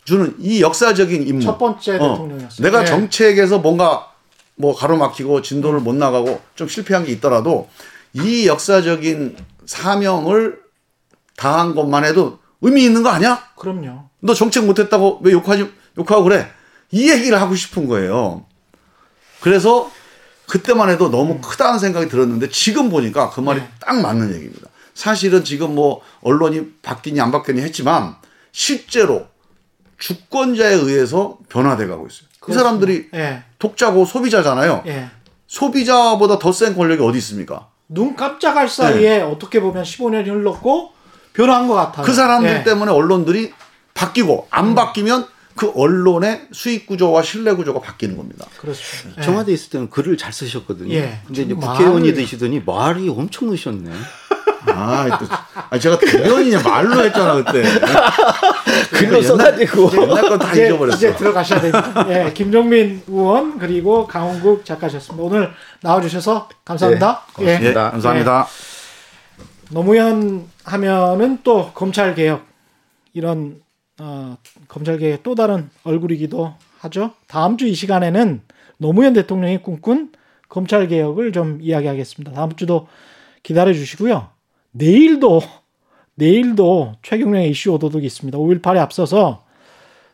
C: 주는 이 역사적인 임무.
B: 첫 번째
C: 어,
B: 대통령이었어요.
C: 내가
B: 예.
C: 정책에서 뭔가 뭐 가로막히고 진도를 못 나가고 좀 실패한 게 있더라도 이 역사적인 사명을 다한 것만 해도 의미 있는 거 아니야?
B: 그럼요.
C: 너 정책 못했다고 왜 욕하지 욕하고 그래? 이 얘기를 하고 싶은 거예요. 그래서 그때만 해도 너무 크다는 생각이 들었는데 지금 보니까 그 말이
B: 네.
C: 딱 맞는 얘기입니다. 사실은 지금 뭐 언론이 바뀌니 안 바뀌니 했지만 실제로 주권자에 의해서 변화돼 가고 있어요. 그 사람들이
B: 예.
C: 독자고 소비자잖아요.
B: 예.
C: 소비자보다 더 센 권력이 어디 있습니까?
B: 눈 깜짝할 사이에 어떻게 보면 15년이 흘렀고 변화한 것 같아요.
C: 네. 그 사람들
B: 예.
C: 때문에 언론들이 바뀌고 안 바뀌면 그 언론의 수익 구조와 신뢰 구조가 바뀌는 겁니다.
B: 그렇습니다. 예.
D: 청와대 있을 때는 글을 잘 쓰셨거든요.
B: 예.
D: 근데 이제
B: 좀
D: 국회의원이
B: 말을-
D: 되시더니 말이 엄청 넣으셨네.
C: 아, 또, 아 제가 대변이냐 말로 했잖아 그때.
D: 글로 써가지고.
C: 옛날 건다
B: 이제,
C: 잊어버렸어.
B: 이제 들어가셔야 됩니다. 예, 김종민 의원 그리고 강원국 작가셨습니다. 오늘 나와주셔서 감사합니다. 예.
C: 예, 감사합니다.
B: 노무현 하면은 또 검찰 개혁 이런 어, 검찰 개혁 또 다른 얼굴이기도 하죠. 다음 주 이 시간에는 노무현 대통령이 꿈꾼 검찰 개혁을 좀 이야기하겠습니다. 다음 주도 기다려 주시고요. 내일도 내일도 최경령의 이슈 오도독이 있습니다. 5.18에 앞서서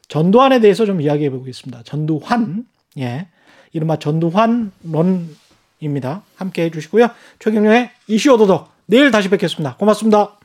B: 전두환에 대해서 좀 이야기해 보겠습니다. 전두환, 예. 이른바 전두환론입니다. 함께 해 주시고요. 최경령의 이슈 오도독 내일 다시 뵙겠습니다. 고맙습니다.